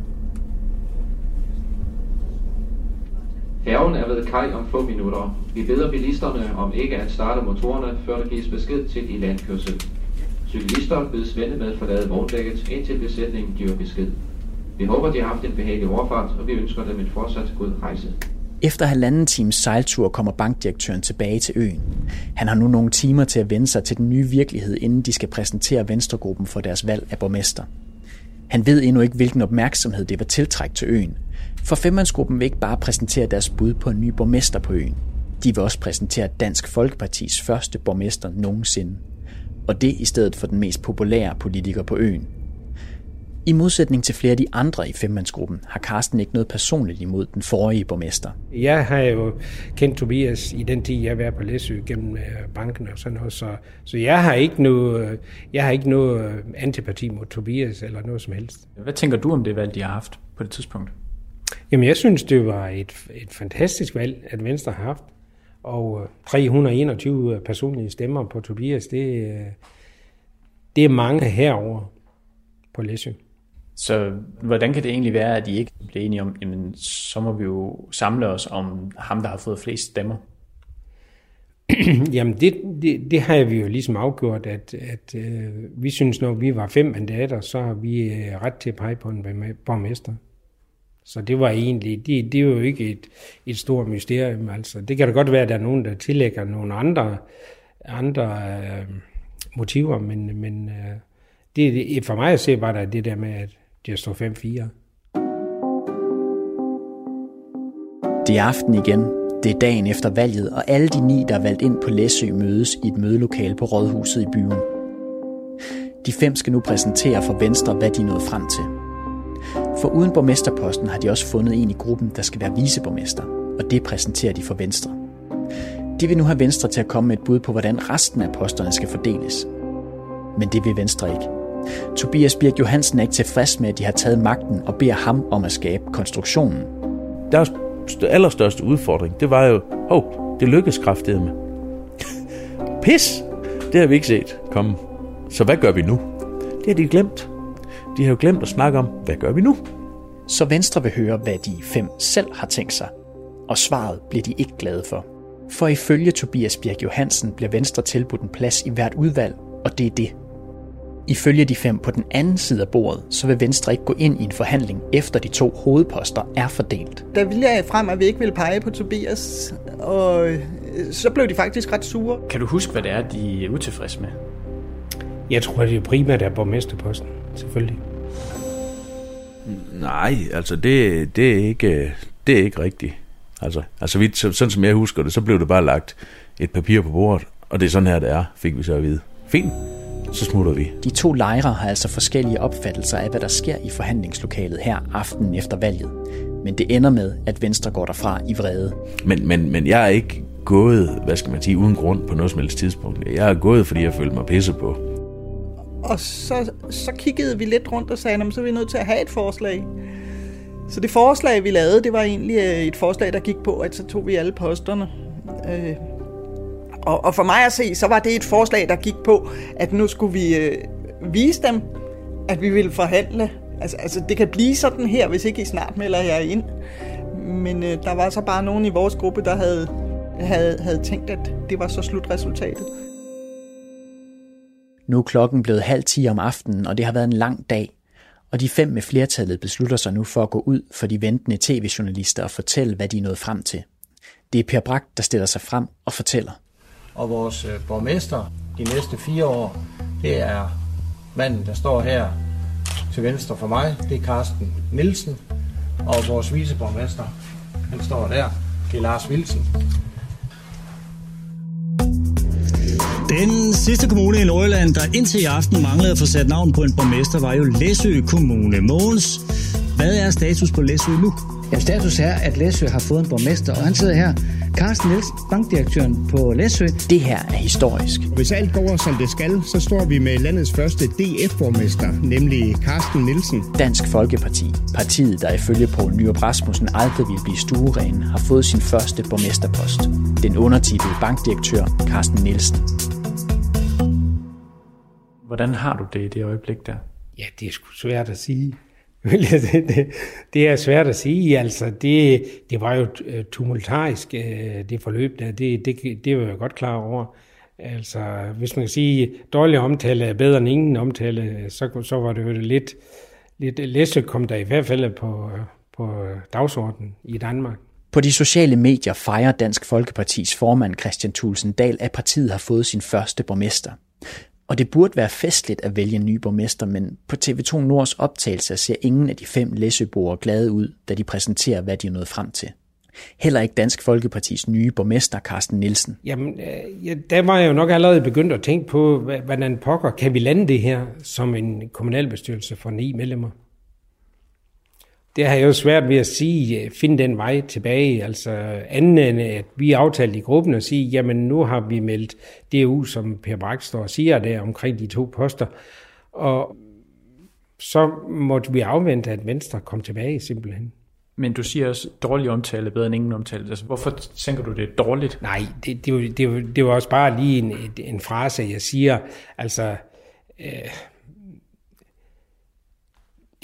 Færgen er ved kaj om få minutter. Vi beder bilisterne om ikke at starte motorerne, før der gives besked til i landkørsel. Cyklister bedes vente med at forlade vogndækket, indtil besætningen giver besked. Vi håber, de har haft en behagelig overfart, og vi ønsker dem en fortsat god rejse. Efter halvanden times sejltur kommer bankdirektøren tilbage til øen. Han har nu nogle timer til at vende sig til den nye virkelighed, inden de skal præsentere Venstregruppen for deres valg af borgmester. Han ved endnu ikke, hvilken opmærksomhed det var tiltrækt til øen. For femmandsgruppen vil ikke bare præsentere deres bud på en ny borgmester på øen. De vil også præsentere Dansk Folkepartis første borgmester nogensinde. Og det i stedet for den mest populære politiker på øen, i modsætning til flere af de andre i femmandsgruppen, har Carsten ikke noget personligt imod den forrige borgmester. Jeg har jo kendt Tobias i den tid, jeg har været på Læsø gennem øh, banken og sådan noget, så, så jeg har ikke noget, jeg har ikke noget øh, antipati mod Tobias eller noget som helst. Hvad tænker du om det valg, de har haft på det tidspunkt? Jamen, jeg synes, det var et, et fantastisk valg, at Venstre har haft. Og 321 øh, personlige stemmer på Tobias, det, det er mange herover på Læsø. Så hvordan kan det egentlig være, at I ikke bliver enige om, jamen, så må vi jo samle os om ham, der har fået flest stemmer? jamen det, det, det har vi jo ligesom afgjort, at, at øh, vi synes, når vi var fem mandater, så har vi øh, ret til at pege på en borgmester. Så det var egentlig, det, det er jo ikke et, et stort mysterium. Altså. Det kan da godt være, at der er nogen, der tillægger nogle andre, andre øh, motiver, men, men øh, det, for mig at se bare der det der med, at det står 5-4. Det er aften igen. Det er dagen efter valget, og alle de ni, der er valgt ind på Læsø, mødes i et mødelokale på Rådhuset i byen. De fem skal nu præsentere for Venstre, hvad de er frem til. For uden borgmesterposten har de også fundet en i gruppen, der skal være viceborgmester, og det præsenterer de for Venstre. De vil nu have Venstre til at komme med et bud på, hvordan resten af posterne skal fordeles. Men det vil Venstre ikke. Tobias Birk Johansen er ikke tilfreds med, at de har taget magten og beder ham om at skabe konstruktionen. Deres allerstørste udfordring, det var jo, hov, det lykkedes kraftigt med. Pis! Det har vi ikke set komme. Så hvad gør vi nu? Det har de glemt. De har jo glemt at snakke om, hvad gør vi nu? Så Venstre vil høre, hvad de fem selv har tænkt sig. Og svaret bliver de ikke glade for. For ifølge Tobias Birk Johansen bliver Venstre tilbudt en plads i hvert udvalg, og det er det, Ifølge de fem på den anden side af bordet, så vil Venstre ikke gå ind i en forhandling, efter de to hovedposter er fordelt. Der ville jeg frem, at vi ikke ville pege på Tobias, og øh, så blev de faktisk ret sure. Kan du huske, hvad det er, de er utilfredse med? Jeg tror, det er primært er borgmesterposten, selvfølgelig. Nej, altså det, det, er, ikke, det er ikke rigtigt. Altså, altså vi, sådan som jeg husker det, så blev det bare lagt et papir på bordet, og det er sådan her, det er, fik vi så at vide. Fint så smutter vi. De to lejre har altså forskellige opfattelser af, hvad der sker i forhandlingslokalet her aftenen efter valget. Men det ender med, at Venstre går derfra i vrede. Men, men, men jeg er ikke gået, hvad skal man sige, uden grund på noget som helst tidspunkt. Jeg er gået, fordi jeg følte mig pisse på. Og så, så kiggede vi lidt rundt og sagde, så er vi nødt til at have et forslag. Så det forslag, vi lavede, det var egentlig øh, et forslag, der gik på, at så tog vi alle posterne. Øh, og, og for mig at se, så var det et forslag, der gik på, at nu skulle vi øh, vise dem, at vi ville forhandle. Altså, altså, det kan blive sådan her, hvis ikke I snart melder jer ind. Men øh, der var så bare nogen i vores gruppe, der havde, havde, havde tænkt, at det var så slutresultatet. Nu er klokken blevet halv ti om aftenen, og det har været en lang dag. Og de fem med flertallet beslutter sig nu for at gå ud for de ventende tv-journalister og fortælle, hvad de er nået frem til. Det er Per Bragt, der stiller sig frem og fortæller og vores øh, borgmester de næste fire år, det er manden, der står her til venstre for mig, det er Carsten Nielsen, og vores viceborgmester, han står der, det er Lars Wilsen. Den sidste kommune i Nordjylland, der indtil i aften manglede at få sat navn på en borgmester, var jo Læsø Kommune. Mogens, hvad er status på Læsø nu? Ja, status er, at Læsø har fået en borgmester, og han sidder her. Carsten Nielsen, bankdirektøren på Læsø. Det her er historisk. Hvis alt går, som det skal, så står vi med landets første DF-borgmester, nemlig Carsten Nielsen. Dansk Folkeparti, partiet, der ifølge på Nyrup Rasmussen aldrig vil blive stueren, har fået sin første borgmesterpost. Den undertitlede bankdirektør Carsten Nielsen. Hvordan har du det i det øjeblik der? Ja, det er sgu svært at sige. det, det, det er svært at sige. Altså, det, det var jo øh, tumultarisk, øh, det forløb der. Det, det, det var jeg godt klar over. Altså, hvis man kan sige, dårlig omtale er bedre end ingen omtale, så, så var det jo lidt, lidt læse kom der i hvert fald på, på dagsordenen i Danmark. På de sociale medier fejrer Dansk Folkepartis formand Christian Thulsen Dahl, at partiet har fået sin første borgmester. Og det burde være festligt at vælge en ny borgmester, men på TV2 Nords optagelser ser ingen af de fem læsøboere glade ud, da de præsenterer, hvad de er nået frem til. Heller ikke Dansk Folkepartis nye borgmester, Carsten Nielsen. Jamen, øh, ja, der var jeg jo nok allerede begyndt at tænke på, hvordan pokker kan vi lande det her som en kommunalbestyrelse for ni medlemmer? Det har jeg jo svært ved at sige, finde den vej tilbage, altså anden end at vi aftalte i gruppen at sige, jamen nu har vi meldt det ud, som Per Brak står og siger der omkring de to poster, og så måtte vi afvente, at Venstre kom tilbage simpelthen. Men du siger også, dårlig omtale bedre end ingen omtale. Altså, hvorfor tænker du, det er dårligt? Nej, det, det, det, det, det var også bare lige en, en frase, jeg siger. Altså, øh,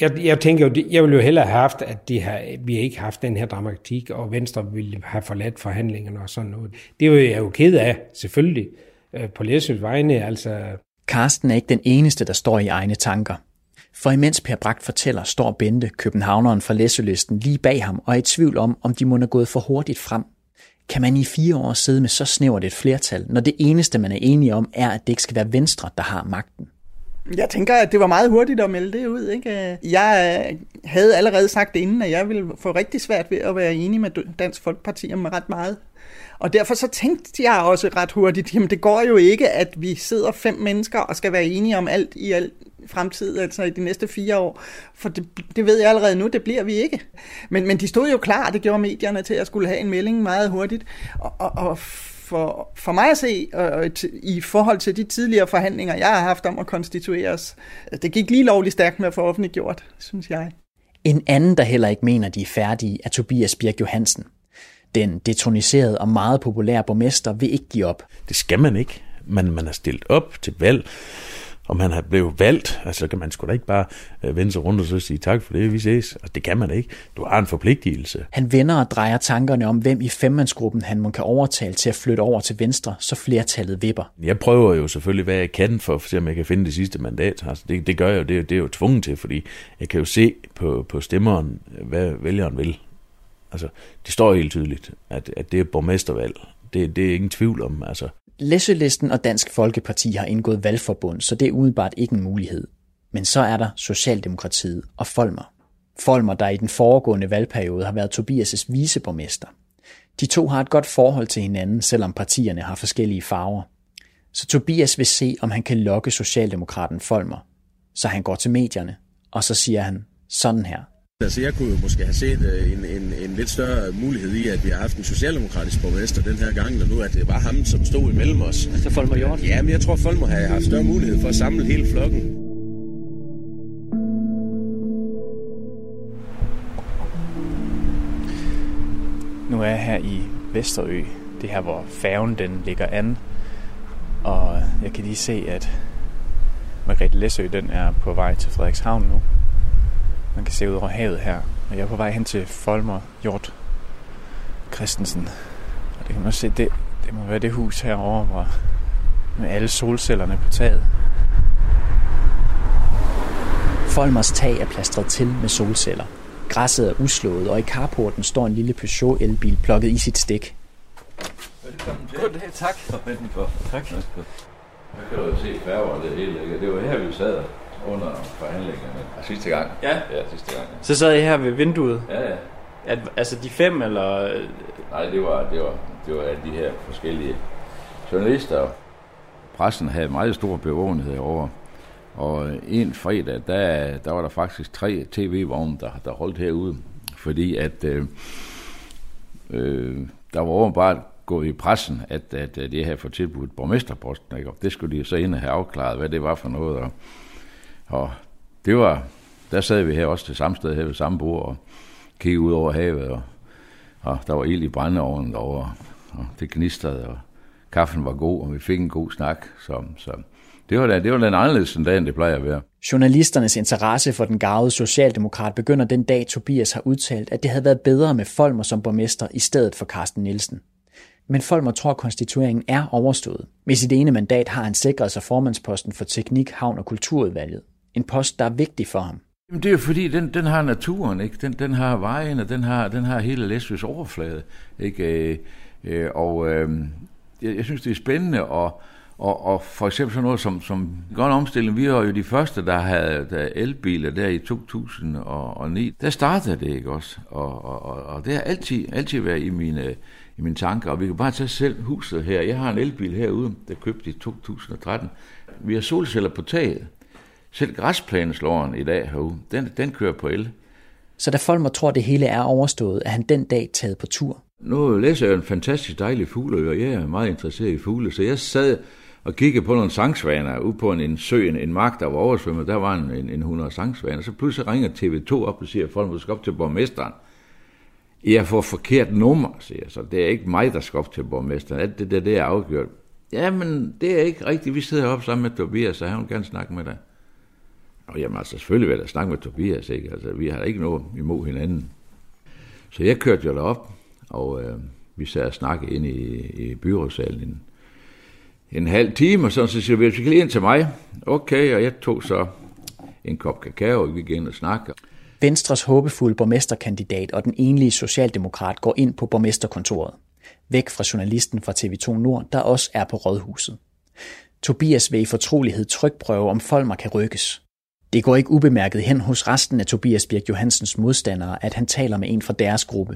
jeg, jeg tænker jo, jeg ville jo hellere have haft, at de har, vi ikke har haft den her dramatik, og Venstre ville have forladt forhandlingerne og sådan noget. Det er jo jeg er jo ked af, selvfølgelig, øh, på Læsøs vegne. Altså. Karsten er ikke den eneste, der står i egne tanker. For imens Per Bragt fortæller, står Bente, københavneren fra Læsølisten, lige bag ham og er i tvivl om, om de må have gået for hurtigt frem. Kan man i fire år sidde med så snævert et flertal, når det eneste, man er enige om, er, at det ikke skal være Venstre, der har magten? Jeg tænker, at det var meget hurtigt at melde det ud. Ikke? Jeg havde allerede sagt inden, at jeg ville få rigtig svært ved at være enig med Dansk Folkeparti om ret meget. Og derfor så tænkte jeg også ret hurtigt, jamen det går jo ikke, at vi sidder fem mennesker og skal være enige om alt i alt fremtid, altså i de næste fire år. For det, det ved jeg allerede nu, det bliver vi ikke. Men, men de stod jo klar, det gjorde medierne til at skulle have en melding meget hurtigt. Og, og, og for, for mig at se, og i forhold til de tidligere forhandlinger, jeg har haft om at konstituere os, det gik lige lovligt stærkt med at få offentliggjort, synes jeg. En anden, der heller ikke mener, de er færdige, er Tobias Birk Johansen. Den detroniserede og meget populære borgmester vil ikke give op. Det skal man ikke. Man, man er stillet op til valg om man har blevet valgt, altså kan man sgu da ikke bare øh, vende sig rundt og så sige tak for det, vi ses. Altså, det kan man ikke. Du har en forpligtelse. Han vender og drejer tankerne om, hvem i femmandsgruppen han må kan overtale til at flytte over til venstre, så flertallet vipper. Jeg prøver jo selvfølgelig, hvad jeg kan for at se, om jeg kan finde det sidste mandat. Altså, det, det gør jeg jo, det, det er jo tvunget til, fordi jeg kan jo se på, på stemmeren, hvad vælgeren vil. Altså, det står helt tydeligt, at, at det er borgmestervalg. Det, det er ingen tvivl om. Altså, Læsølisten og Dansk Folkeparti har indgået valgforbund, så det er udenbart ikke en mulighed. Men så er der Socialdemokratiet og Folmer. Folmer, der i den foregående valgperiode har været Tobias' viceborgmester. De to har et godt forhold til hinanden, selvom partierne har forskellige farver. Så Tobias vil se, om han kan lokke Socialdemokraten Folmer. Så han går til medierne, og så siger han sådan her. Altså, jeg kunne måske have set øh, en, en, en lidt større mulighed i, at vi har haft en socialdemokratisk borgmester den her gang, og nu at det var ham, som stod imellem os. Altså Folmer Hjort? Ja, men jeg tror, Folmer har haft større mulighed for at samle hele flokken. Nu er jeg her i Vesterø, det her, hvor færgen den ligger an. Og jeg kan lige se, at Margrethe Læsø den er på vej til Frederikshavn nu. Man kan se ud over havet her. Og jeg er på vej hen til Folmer Hjort Christensen. Og det kan man se, det, det må være det hus herovre, hvor med alle solcellerne på taget. Folmers tag er plastret til med solceller. Græsset er uslået, og i carporten står en lille Peugeot elbil plukket i sit stik. Velkommen til. Goddag, tak. Tak. Jeg kan jo se færger det hele. Det var her, vi sad under forhandlingerne. Ja, sidste gang. Ja. Ja, sidste gang. Ja. Så sad jeg her ved vinduet. Ja, ja. At, altså de fem, eller... Nej, det var, det var, det var alle de her forskellige journalister. Pressen havde meget stor bevågenhed over. Og en fredag, der, der var der faktisk tre tv-vogne, der, der holdt herude. Fordi at øh, øh, der var åbenbart gået i pressen, at, at, at det her for tilbudt borgmesterposten. Ikke? Og det skulle de så ind og have afklaret, hvad det var for noget. Og, og det var, der sad vi her også til samme sted her ved samme bord og kiggede ud over havet, og, og der var ild i brændeovnen derovre, og det gnistrede, og kaffen var god, og vi fik en god snak. Så, så det var da, det var den en anderledes dag, end det plejer at være. Journalisternes interesse for den gavede socialdemokrat begynder den dag, Tobias har udtalt, at det havde været bedre med Folmer som borgmester i stedet for Carsten Nielsen. Men Folmer tror, at konstitueringen er overstået. Med sit ene mandat har han sikret sig formandsposten for Teknik, Havn og Kulturudvalget. En post, der er vigtig for ham. Jamen, det er jo fordi, den, den har naturen, ikke? Den, den har vejen, og den har, den har hele Læsøs overflade. Ikke? Øh, øh, og øh, jeg, jeg synes, det er spændende at, Og, og for eksempel sådan noget som, som grøn omstilling, vi var jo de første, der havde der elbiler der i 2009. Der startede det, ikke også? Og, og, og, og det har altid, altid været i mine, i mine tanker. Og vi kan bare tage selv huset her. Jeg har en elbil herude, der købte i 2013. Vi har solceller på taget. Selv græsplaneslåren i dag herude, den, den kører på el. Så da Folmer tror, det hele er overstået, er han den dag taget på tur. Nu læser jeg en fantastisk dejlig fugle, og jeg er meget interesseret i fugle, så jeg sad og kiggede på nogle sangsvaner ude på en, en sø, en, en mark, der var oversvømmet. Der var en, en, en 100 sangsvaner. Så pludselig ringer TV2 op og siger, at folk skal op til borgmesteren. Jeg får forkert nummer, siger jeg. Så det er ikke mig, der skal op til borgmesteren. Alt det der, det er afgjort. Jamen, det er ikke rigtigt. Vi sidder heroppe sammen med Tobias, så han vil gerne snakke med dig. Og jamen altså, selvfølgelig vil jeg snakke med Tobias, ikke? Altså, vi har ikke noget imod hinanden. Så jeg kørte jo derop, og øh, vi sad og snakkede ind i, i byrådsalen en, en halv time, og så, så siger vi, vi kan lige ind til mig. Okay, og jeg tog så en kop kakao, og vi gik ind og snakkede. Venstres håbefulde borgmesterkandidat og den enlige socialdemokrat går ind på borgmesterkontoret. Væk fra journalisten fra TV2 Nord, der også er på rådhuset. Tobias vil i fortrolighed trykprøve, om Folmer kan rykkes. Det går ikke ubemærket hen hos resten af Tobias Birk Johansens modstandere, at han taler med en fra deres gruppe.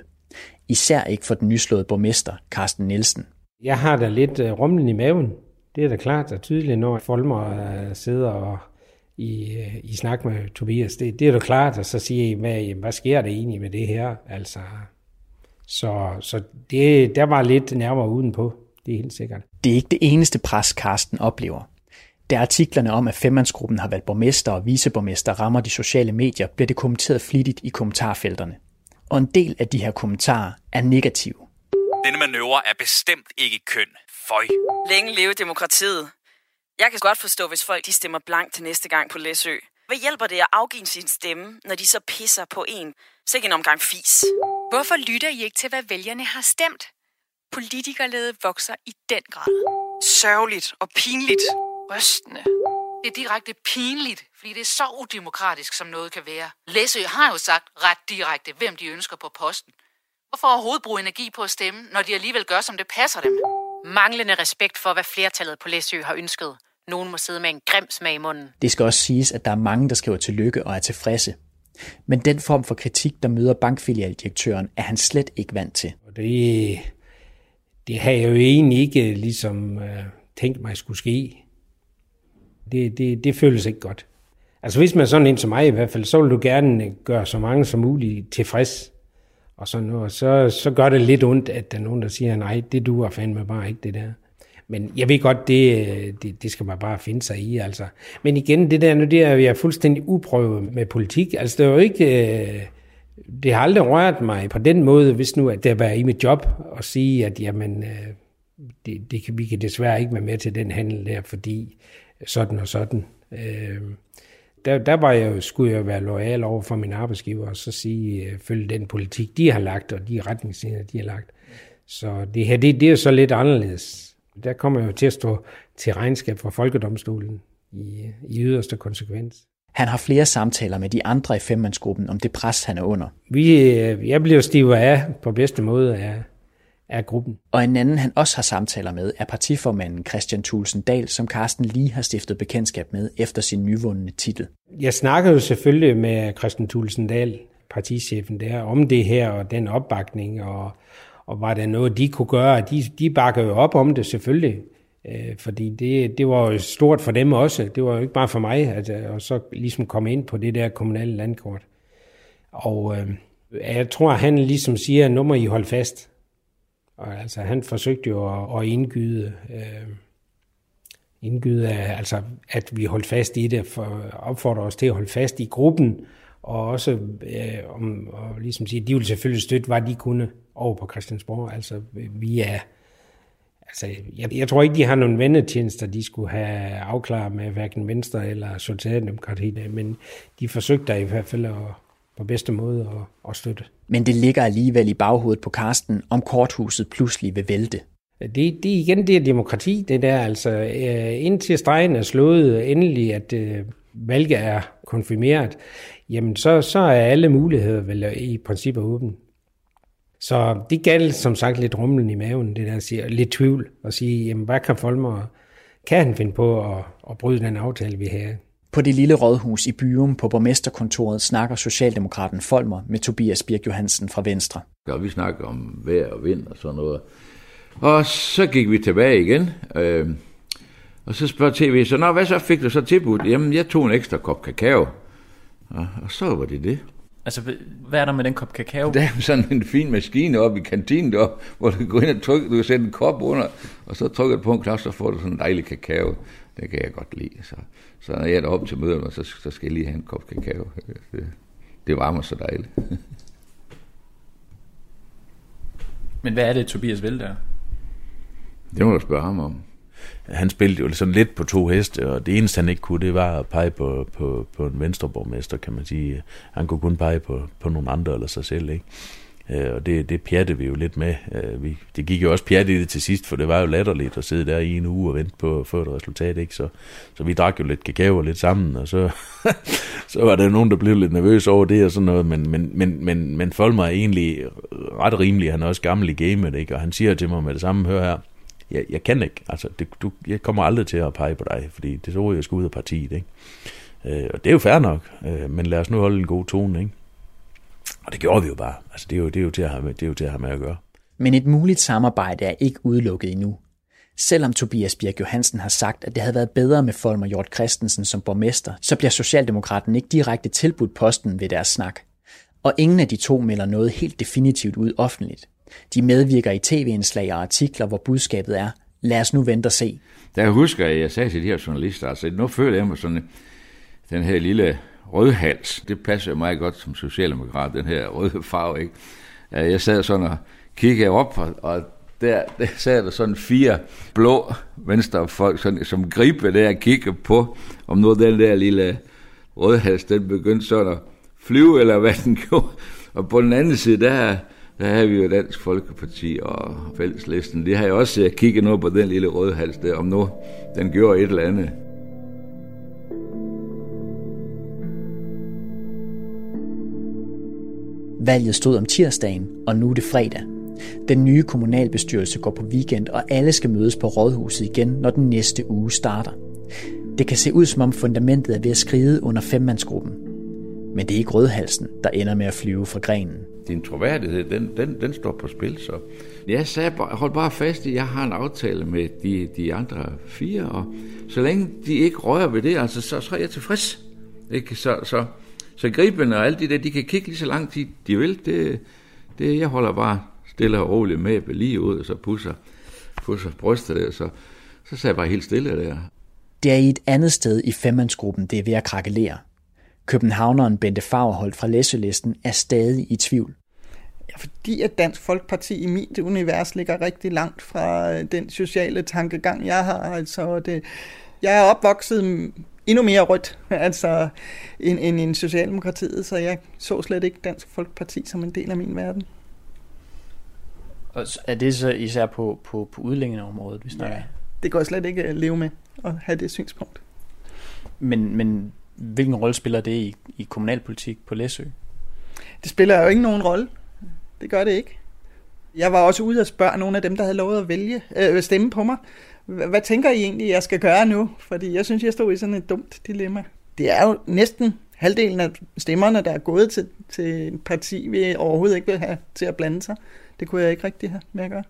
Især ikke for den nyslåede borgmester, Carsten Nielsen. Jeg har da lidt uh, rumlen i maven. Det er da klart og tydeligt, når Folmer uh, sidder og i, uh, i snak med Tobias. Det, det er da klart, at så siger hvad, hvad sker der egentlig med det her? Altså, så så det, der var lidt nærmere udenpå, det er helt sikkert. Det er ikke det eneste pres, Carsten oplever. Da artiklerne om, at femmandsgruppen har valgt borgmester og viceborgmester rammer de sociale medier, bliver det kommenteret flittigt i kommentarfelterne. Og en del af de her kommentarer er negative. Denne manøvre er bestemt ikke køn. Føj. Længe leve demokratiet. Jeg kan godt forstå, hvis folk de stemmer blank til næste gang på Læsø. Hvad hjælper det at afgive sin stemme, når de så pisser på en? Så ikke en omgang fis. Hvorfor lytter I ikke til, hvad vælgerne har stemt? Politikerledet vokser i den grad. Sørgeligt og pinligt. Rystende. Det er direkte pinligt, fordi det er så udemokratisk, som noget kan være. Læsø har jo sagt ret direkte, hvem de ønsker på posten. Hvorfor overhovedet bruge energi på at stemme, når de alligevel gør, som det passer dem? Manglende respekt for, hvad flertallet på Læsø har ønsket. Nogen må sidde med en grim smag i munden. Det skal også siges, at der er mange, der skriver tillykke og er tilfredse. Men den form for kritik, der møder bankfilialdirektøren, er han slet ikke vant til. Det, det har jeg jo egentlig ikke ligesom uh, tænkt mig skulle ske. Det, det, det føles ikke godt. Altså hvis man er sådan en som mig i hvert fald, så vil du gerne gøre så mange som muligt tilfreds. Og så, nu, så, så gør det lidt ondt, at der er nogen, der siger, nej, det duer fandme bare ikke det der. Men jeg ved godt, det, det, det skal man bare finde sig i, altså. Men igen, det der nu, det er jeg fuldstændig uprøvet med politik. Altså, det er jo ikke... Øh, det har aldrig rørt mig på den måde, hvis nu, at det var i mit job, at sige, at jamen, øh, det, det kan, vi kan desværre ikke være med til den handel der, fordi sådan og sådan. Øh, der, der var jeg, skulle jeg være lojal over for min arbejdsgiver, og så sige, øh, følge den politik, de har lagt, og de retningslinjer, de har lagt. Så det her, det, det er så lidt anderledes. Der kommer jeg jo til at stå til regnskab for Folkedomstolen i, i yderste konsekvens. Han har flere samtaler med de andre i femmandsgruppen om det pres, han er under. Vi, øh, jeg bliver stivet af på bedste måde af, af gruppen. Og en anden, han også har samtaler med, er partiformanden Christian Thulsen Dahl, som Carsten lige har stiftet bekendtskab med efter sin nyvundne titel. Jeg snakker jo selvfølgelig med Christian Thulsen Dahl, partichefen der, om det her og den opbakning, og, og var der noget, de kunne gøre. De, de bakker jo op om det selvfølgelig, øh, fordi det, det var jo stort for dem også. Det var jo ikke bare for mig, at, at så ligesom komme ind på det der kommunale landkort. Og øh, jeg tror, han ligesom siger, nu må I holde fast. Og altså, han forsøgte jo at, at indgyde, øh, indgyde altså, at vi holdt fast i det, for opfordrer os til at holde fast i gruppen, og også øh, om, og ligesom sige, de ville selvfølgelig støtte, hvad de kunne over på Christiansborg. Altså, vi er, altså, jeg, jeg tror ikke, de har nogen vendetjenester, de skulle have afklaret med hverken Venstre eller Socialdemokratiet, men de forsøgte i hvert fald at, på bedste måde at, at støtte. Men det ligger alligevel i baghovedet på Karsten, om korthuset pludselig vil vælte. Det, det igen det er demokrati, det der. Altså, øh, indtil stregen er slået endelig, at øh, valget er konfirmeret, jamen så, så er alle muligheder vel i princippet åbne. Så det galt som sagt lidt rumlen i maven, det der siger, lidt tvivl, og sige, jamen hvad kan Folmer kan han finde på at, at bryde den aftale, vi havde. På det lille rådhus i Byum på borgmesterkontoret snakker Socialdemokraten Folmer med Tobias Birk Johansen fra Venstre. Og vi snakker om vejr og vind og sådan noget. Og så gik vi tilbage igen, øh, og så spørger tv, så Nå, hvad så fik du så tilbudt? Jamen, jeg tog en ekstra kop kakao. Og, og så var det det. Altså, hvad er der med den kop kakao? Der er sådan en fin maskine oppe i kantinen deroppe, hvor du går ind og trykker, du kan sætte en kop under, og så trykker du på en knap, så får du sådan en dejlig kakao. Det kan jeg godt lide. Så, så når jeg er deroppe til møderne, så, så skal jeg lige have en kop kakao. Det, det varmer så dejligt. Men hvad er det, Tobias vil der? Det må du spørge ham om. Han spillede jo sådan lidt på to heste, og det eneste han ikke kunne, det var at pege på, på, på en venstreborgmester, kan man sige. Han kunne kun pege på, på nogle andre eller sig selv, ikke? Øh, og det, det pjatte vi jo lidt med. Øh, vi, det gik jo også pjat i det til sidst, for det var jo latterligt at sidde der i en uge og vente på at få et resultat. Ikke? Så, så vi drak jo lidt kakao lidt sammen, og så, så var der nogen, der blev lidt nervøs over det og sådan noget. Men, men, men, men, men Folmer er egentlig ret rimelig. Han er også gammel i gamet, ikke? og han siger til mig med det samme, hør her, jeg, jeg kan ikke. Altså, det, du, jeg kommer aldrig til at pege på dig, fordi det så jeg skal ud af partiet. Ikke? Øh, og det er jo fair nok, øh, men lad os nu holde en god tone. Ikke? Og det gjorde vi jo bare. Altså, det er jo, det er jo, til, at have med, det er jo til at have med at gøre. Men et muligt samarbejde er ikke udelukket endnu. Selvom Tobias Birk Johansen har sagt, at det havde været bedre med Folmer Hjort Christensen som borgmester, så bliver Socialdemokraten ikke direkte tilbudt posten ved deres snak. Og ingen af de to melder noget helt definitivt ud offentligt. De medvirker i tv-indslag og artikler, hvor budskabet er, lad os nu vente og se. Da jeg husker, at jeg sagde til de her journalister, altså nu føler jeg mig sådan, den her lille rødhals, det passer jo meget godt som socialdemokrat, den her røde farve, ikke? Jeg sad sådan og kiggede op, og der, der sad der sådan fire blå venstrefolk, sådan, som gribe der og kigger på, om nu den der lille rødhals, den begyndte sådan at flyve, eller hvad den gjorde. Og på den anden side, der, der havde vi jo Dansk Folkeparti og Fælleslisten. De har jo også øh, kigget noget på den lille rødhals der, om nu den gjorde et eller andet. Valget stod om tirsdagen, og nu er det fredag. Den nye kommunalbestyrelse går på weekend, og alle skal mødes på rådhuset igen, når den næste uge starter. Det kan se ud som om fundamentet er ved at skride under femmandsgruppen. Men det er ikke rødhalsen, der ender med at flyve fra grenen. Din troværdighed, den, den, den står på spil, så jeg sagde, hold bare fast i, jeg har en aftale med de, de andre fire, og så længe de ikke rører ved det, altså, så, så er jeg tilfreds. Ikke? Så, så, så griben og alt det der, de kan kigge lige så langt de, de vil. Det, det, jeg holder bare stille og roligt med lige ud, og så pusser, pusser brystet der, så, så sagde jeg bare helt stille der. Det er i et andet sted i femmandsgruppen, det er ved at krakelere. Københavneren Bente Fagerholt fra Læsølisten er stadig i tvivl. Ja, fordi at Dansk Folkeparti i mit univers ligger rigtig langt fra øh, den sociale tankegang, jeg har. Altså, det, jeg er opvokset endnu mere rødt altså, end, end en Socialdemokratiet, så jeg så slet ikke Dansk Folkeparti som en del af min verden. Og er det så især på, på, på udlændingeområdet, vi snakker? Ja, det går jeg slet ikke at leve med at have det synspunkt. Men, men hvilken rolle spiller det i, i kommunalpolitik på Læsø? Det spiller jo ikke nogen rolle. Det gør det ikke. Jeg var også ude og spørge nogle af dem, der havde lovet at vælge, øh, stemme på mig. Hvad tænker I egentlig, jeg skal gøre nu? Fordi jeg synes, jeg stod i sådan et dumt dilemma. Det er jo næsten halvdelen af stemmerne, der er gået til, til et parti, vi overhovedet ikke vil have til at blande sig. Det kunne jeg ikke rigtig have med at gøre.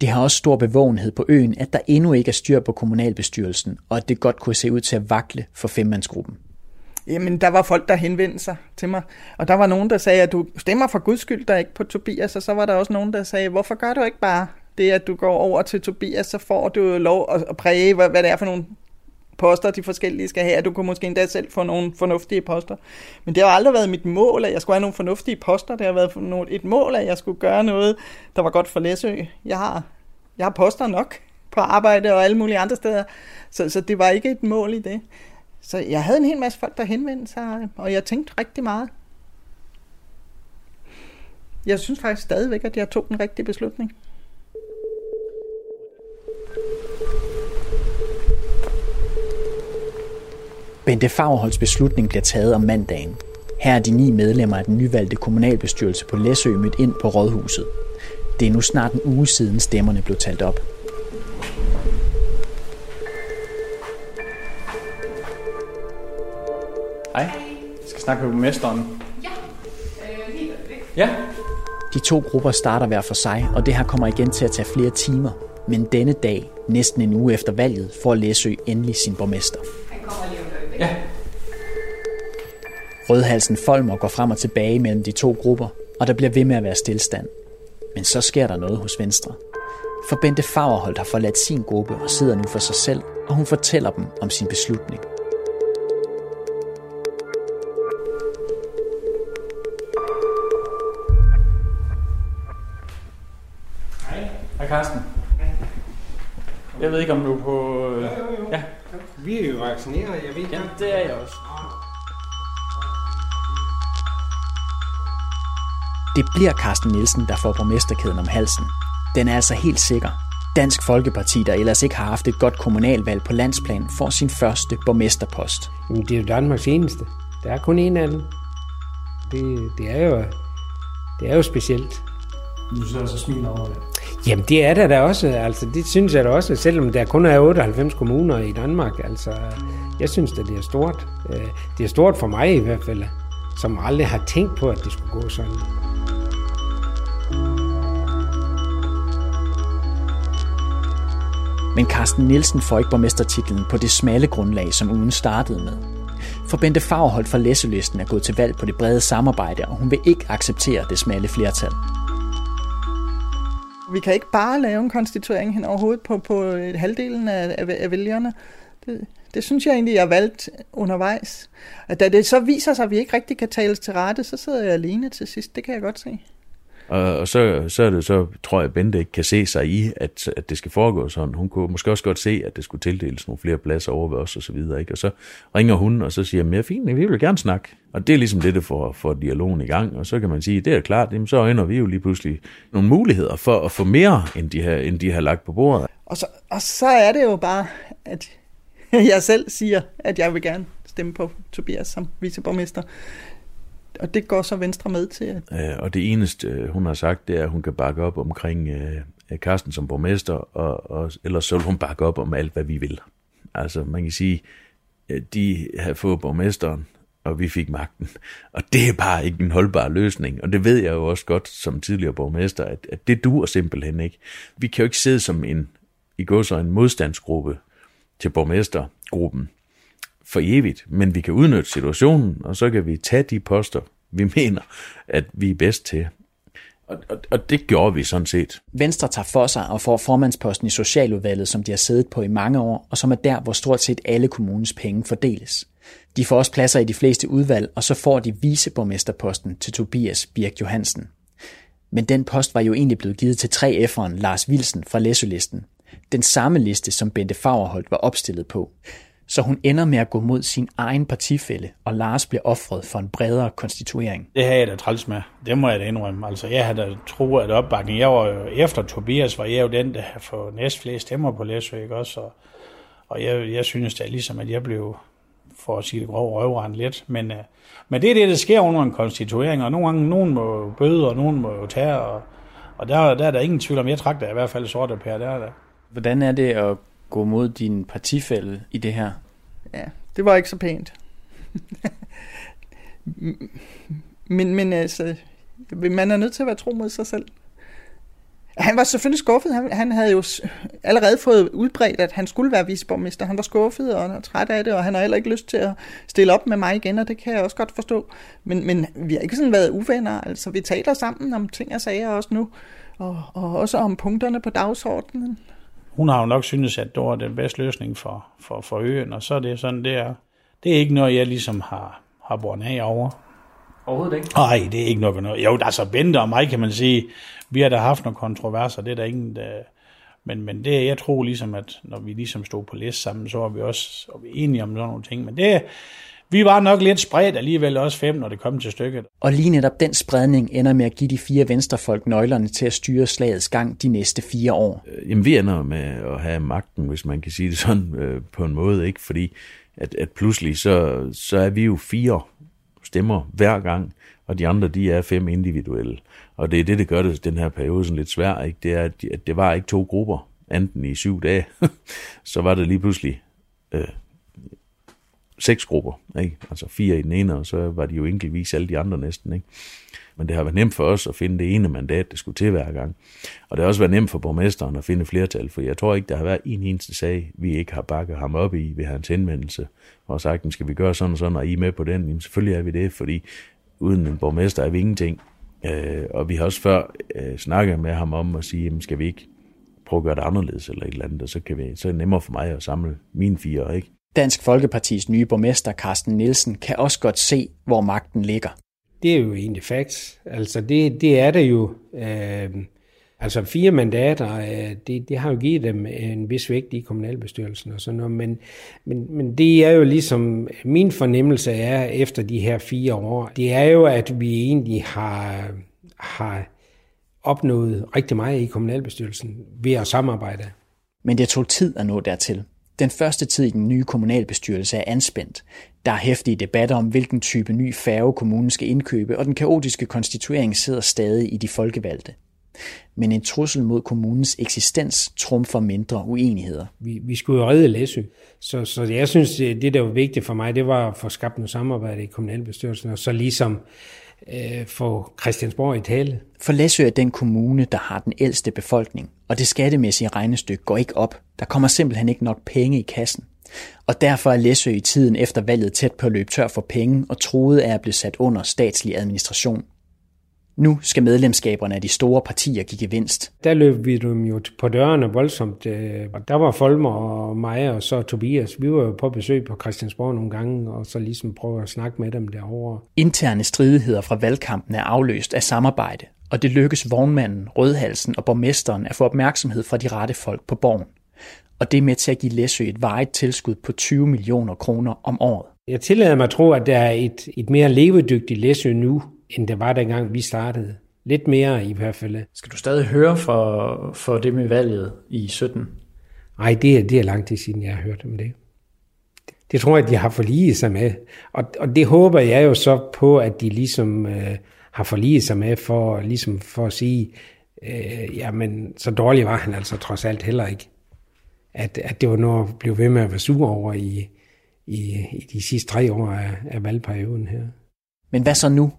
Det har også stor bevågenhed på øen, at der endnu ikke er styr på kommunalbestyrelsen, og at det godt kunne se ud til at vakle for femmandsgruppen. Jamen, der var folk, der henvendte sig til mig. Og der var nogen, der sagde, at du stemmer for guds skyld der ikke på Tobias. Og så var der også nogen, der sagde, hvorfor gør du ikke bare det, at du går over til Tobias, så får du lov at præge, hvad, hvad det er for nogle poster, de forskellige skal have. Du kunne måske endda selv få nogle fornuftige poster. Men det har aldrig været mit mål, at jeg skulle have nogle fornuftige poster. Det har været et mål, at jeg skulle gøre noget, der var godt for Læsø. Jeg har, jeg har poster nok på arbejde og alle mulige andre steder. Så, så det var ikke et mål i det. Så jeg havde en hel masse folk, der henvendte sig, og jeg tænkte rigtig meget. Jeg synes faktisk stadigvæk, at jeg tog den rigtige beslutning. Bente Fagerholds beslutning bliver taget om mandagen. Her er de ni medlemmer af den nyvalgte kommunalbestyrelse på Læsø mødt ind på Rådhuset. Det er nu snart en uge siden stemmerne blev talt op. Hej. Jeg skal snakke med borgmesteren. Ja. Øh, helt Ja. De to grupper starter hver for sig, og det her kommer igen til at tage flere timer. Men denne dag, næsten en uge efter valget, får Læsø endelig sin borgmester. Ja. Rødhalsen Folmer går frem og tilbage mellem de to grupper, og der bliver ved med at være stillstand. Men så sker der noget hos Venstre. For Bente Fagerholt har forladt sin gruppe og sidder nu for sig selv, og hun fortæller dem om sin beslutning. Hej Carsten. Jeg ved ikke, om du er på... øh, Ja. Vi er jo vaccineret, jeg ved Ja, det er jeg også. Det bliver Carsten Nielsen, der får borgmesterkæden om halsen. Den er altså helt sikker. Dansk Folkeparti, der ellers ikke har haft et godt kommunalvalg på landsplan, får sin første borgmesterpost. Jamen, det er jo Danmarks eneste. Der er kun en af dem. Det, det, er jo, det er jo specielt. Du sidder så smiler over det. Jamen det er der da også, altså det synes jeg da også, selvom der kun er 98 kommuner i Danmark, altså jeg synes det er stort. Øh, det er stort for mig i hvert fald, som aldrig har tænkt på, at det skulle gå sådan. Men Carsten Nielsen får ikke borgmestertitlen på det smalle grundlag, som ugen startede med. For Bente Fagerholt fra Læselisten er gået til valg på det brede samarbejde, og hun vil ikke acceptere det smalle flertal. Vi kan ikke bare lave en konstituering hen overhovedet på, på øh, halvdelen af, af, af vælgerne. Det, det synes jeg egentlig, jeg har valgt undervejs. At da det så viser sig, at vi ikke rigtig kan tales til rette, så sidder jeg alene til sidst. Det kan jeg godt se. Og, og så, så er det så, tror jeg, at Bente ikke kan se sig i, at, at det skal foregå sådan. Hun kunne måske også godt se, at det skulle tildeles nogle flere pladser over ved os og så videre. Ikke? Og så ringer hun, og så siger, ja, fint, vi vil gerne snakke. Og det er ligesom det, der får, får dialogen i gang. Og så kan man sige, det er klart, jamen, så øjner vi jo lige pludselig nogle muligheder for at få mere, end de har, end de har lagt på bordet. Og så, og så er det jo bare, at jeg selv siger, at jeg vil gerne stemme på Tobias som viceborgmester. Og det går så Venstre med til. Øh, og det eneste, øh, hun har sagt, det er, at hun kan bakke op omkring øh, øh Karsten som borgmester, og, og ellers så vil hun bakke op om alt, hvad vi vil. Altså, man kan sige, øh, de har fået borgmesteren, og vi fik magten. Og det er bare ikke en holdbar løsning. Og det ved jeg jo også godt som tidligere borgmester, at, at det duer simpelthen ikke. Vi kan jo ikke sidde som en, i går så en modstandsgruppe til borgmestergruppen for evigt, men vi kan udnytte situationen, og så kan vi tage de poster, vi mener, at vi er bedst til. Og, og, og det gjorde vi sådan set. Venstre tager for sig og får formandsposten i Socialudvalget, som de har siddet på i mange år, og som er der, hvor stort set alle kommunens penge fordeles. De får også pladser i de fleste udvalg, og så får de viceborgmesterposten til Tobias Birk Johansen. Men den post var jo egentlig blevet givet til 3F'eren Lars Wilsen fra Læsølisten. Den samme liste, som Bente Fagerholt var opstillet på. Så hun ender med at gå mod sin egen partifælle, og Lars bliver offret for en bredere konstituering. Det har jeg da træls med. Det må jeg da indrømme. Altså, jeg havde da troet, at opbakning... Jeg var jo, efter Tobias, var jeg jo den, der har fået næst flest stemmer på Læsø, ikke også? Og, og jeg, jeg synes da ligesom, at jeg blev, for at sige det grov, røvrendt lidt. Men, uh, men det er det, der sker under en konstituering, og nogle gange, nogen må jo bøde, og nogen må jo tage, og, og der, der er der ingen tvivl om, jeg trak da i hvert fald sorte per, der er der. Hvordan er det at gå mod din partifælle i det her? Ja, det var ikke så pænt. men, men altså, man er nødt til at være tro mod sig selv. Han var selvfølgelig skuffet. Han, han havde jo allerede fået udbredt, at han skulle være viceborgmester. Han var skuffet og træt af det, og han har heller ikke lyst til at stille op med mig igen, og det kan jeg også godt forstå. Men, men vi har ikke sådan været uvenner. Altså, vi taler sammen om ting og sager også nu, og, og også om punkterne på dagsordenen. Hun har jo nok syntes, at det var den bedste løsning for, for, for øen, og så er det sådan, det er. Det er ikke noget, jeg ligesom har, har brugt af over. Overhovedet ikke? Nej, det er ikke noget. noget. Jo, altså Bente og mig, kan man sige, vi har da haft nogle kontroverser, det er der ingen, der... Men, men det, jeg tror ligesom, at når vi ligesom stod på liste sammen, så var vi også var vi enige om sådan nogle ting. Men det, vi var nok lidt spredt alligevel også fem, når det kom til stykket. Og lige netop den spredning ender med at give de fire venstrefolk nøglerne til at styre slagets gang de næste fire år. Jamen, vi ender med at have magten, hvis man kan sige det sådan øh, på en måde, ikke? Fordi at, at pludselig så, så er vi jo fire stemmer hver gang, og de andre, de er fem individuelle. Og det er det, der gør det, den her periode sådan lidt svær, ikke? Det er, at det var ikke to grupper, enten i syv dage, så var det lige pludselig øh, seks grupper, ikke? altså fire i den ene, og så var de jo enkeltvis alle de andre næsten. Ikke? Men det har været nemt for os at finde det ene mandat, det skulle til hver gang. Og det har også været nemt for borgmesteren at finde flertal, for jeg tror ikke, der har været en eneste sag, vi ikke har bakket ham op i ved hans henvendelse, og sagt, skal vi gøre sådan og sådan, og I er med på den? Jamen selvfølgelig er vi det, fordi uden en borgmester er vi ingenting. Øh, og vi har også før øh, snakket med ham om at sige, jamen, skal vi ikke prøve at gøre det anderledes eller et eller andet, og så, kan vi, så er det nemmere for mig at samle mine fire, ikke? Dansk Folkepartis nye borgmester, Carsten Nielsen, kan også godt se, hvor magten ligger. Det er jo egentlig facts. Altså, det, det er det jo. Øh, altså, fire mandater, øh, det, det har jo givet dem en vis vægt i kommunalbestyrelsen og sådan noget, men, men, men det er jo ligesom, min fornemmelse er efter de her fire år, det er jo, at vi egentlig har, har opnået rigtig meget i kommunalbestyrelsen ved at samarbejde. Men det tog tid at nå dertil. Den første tid i den nye kommunalbestyrelse er anspændt. Der er hæftige debatter om, hvilken type ny færge kommunen skal indkøbe, og den kaotiske konstituering sidder stadig i de folkevalgte. Men en trussel mod kommunens eksistens trumfer mindre uenigheder. Vi, vi skulle jo redde Læsø, så, så jeg synes, det der var vigtigt for mig, det var at få skabt noget samarbejde i kommunalbestyrelsen, og så ligesom øh, få Christiansborg i tale. For Læsø er den kommune, der har den ældste befolkning, og det skattemæssige regnestykke går ikke op. Der kommer simpelthen ikke nok penge i kassen. Og derfor er Læsø i tiden efter valget tæt på at løbe tør for penge og troede af at blive sat under statslig administration. Nu skal medlemskaberne af de store partier give gevinst. Der løb vi dem jo på dørene voldsomt. Øh, der var Folmer og mig og så Tobias. Vi var jo på besøg på Christiansborg nogle gange, og så ligesom prøve at snakke med dem derovre. Interne stridigheder fra valgkampen er afløst af samarbejde, og det lykkes vognmanden, rødhalsen og borgmesteren at få opmærksomhed fra de rette folk på borgen. Og det er med til at give Læsø et vejet tilskud på 20 millioner kroner om året. Jeg tillader mig at tro, at der er et, et mere levedygtigt Læsø nu, end det var dengang vi startede. Lidt mere i hvert fald. Skal du stadig høre for, for det med valget i 17? Nej, det er, det er lang tid siden, jeg har hørt om det. Det tror jeg, de har forliget sig med. Og, og det håber jeg jo så på, at de ligesom øh, har forliget sig med for, ligesom for at sige, øh, jamen så dårlig var han altså trods alt heller ikke. At, at det var noget at blive ved med at være sur over i, i, i de sidste tre år af, af valgperioden her. Men hvad så nu?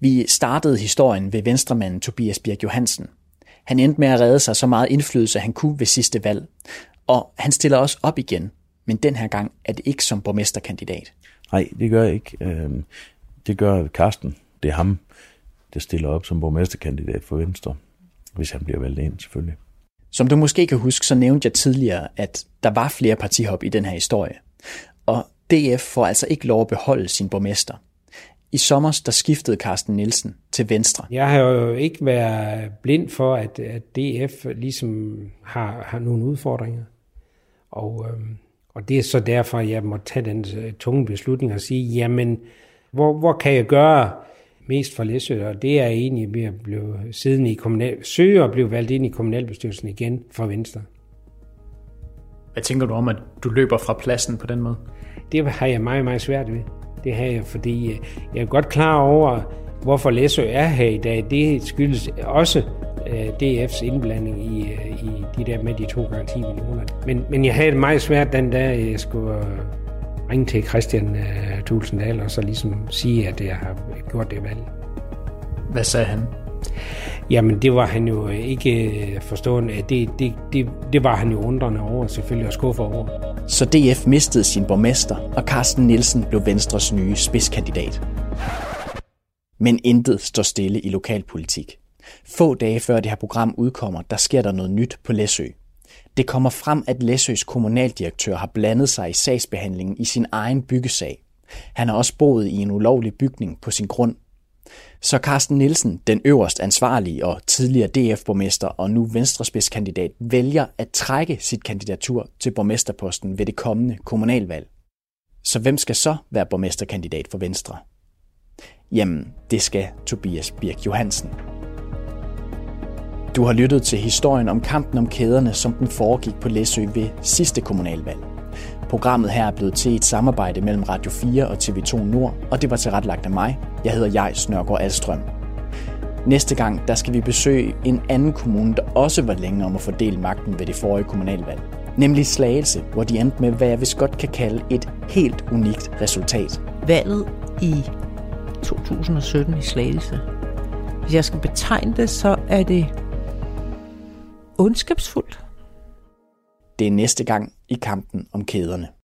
Vi startede historien ved venstremanden Tobias Birk Johansen. Han endte med at redde sig så meget indflydelse, han kunne ved sidste valg. Og han stiller også op igen, men den her gang er det ikke som borgmesterkandidat. Nej, det gør jeg ikke. Øhm, det gør Karsten. Det er ham, der stiller op som borgmesterkandidat for Venstre, hvis han bliver valgt ind selvfølgelig. Som du måske kan huske, så nævnte jeg tidligere, at der var flere partihop i den her historie. Og DF får altså ikke lov at beholde sin borgmester. I sommer der skiftede Carsten Nielsen til Venstre. Jeg har jo ikke været blind for, at, at DF ligesom har, har nogle udfordringer. Og, øhm, og det er så derfor, jeg må tage den øh, tunge beslutning og sige, jamen, hvor, hvor kan jeg gøre mest for Læsø? Og det er egentlig ved at blive siden i kommunal, søge og blive valgt ind i kommunalbestyrelsen igen for Venstre. Hvad tænker du om, at du løber fra pladsen på den måde? Det har jeg meget, meget svært ved. Det har jeg, fordi øh, jeg er godt klar over, hvorfor Læsø er her i dag. Det skyldes også øh, DF's indblanding i, øh, i de der med de to gange 10 millioner. Men, men jeg havde det meget svært den dag, jeg skulle ringe til Christian Tulsendal og så ligesom sige, at jeg har gjort det valg. Hvad sagde han? Jamen, det var han jo øh, ikke øh, forstående. Det, det, det, det var han jo undrende over, selvfølgelig, og skuffet over. Så DF mistede sin borgmester, og Carsten Nielsen blev Venstres nye spidskandidat. Men intet står stille i lokalpolitik. Få dage før det her program udkommer, der sker der noget nyt på Læsø. Det kommer frem, at Læsøs kommunaldirektør har blandet sig i sagsbehandlingen i sin egen byggesag. Han har også boet i en ulovlig bygning på sin grund. Så Carsten Nielsen, den øverst ansvarlige og tidligere DF-borgmester og nu venstrespidskandidat, vælger at trække sit kandidatur til borgmesterposten ved det kommende kommunalvalg. Så hvem skal så være borgmesterkandidat for Venstre? Jamen, det skal Tobias Birk Johansen. Du har lyttet til historien om kampen om kæderne, som den foregik på Læsø ved sidste kommunalvalg. Programmet her er blevet til et samarbejde mellem Radio 4 og TV2 Nord, og det var tilrettelagt af mig. Jeg hedder Jeg Snørgaard Alstrøm. Næste gang, der skal vi besøge en anden kommune, der også var længe om at fordele magten ved det forrige kommunalvalg. Nemlig Slagelse, hvor de endte med, hvad jeg vist godt kan kalde et helt unikt resultat. Valget i 2017 i Slagelse. Hvis jeg skal betegne det, så er det ondskabsfuldt. Det er næste gang, i kampen om kæderne.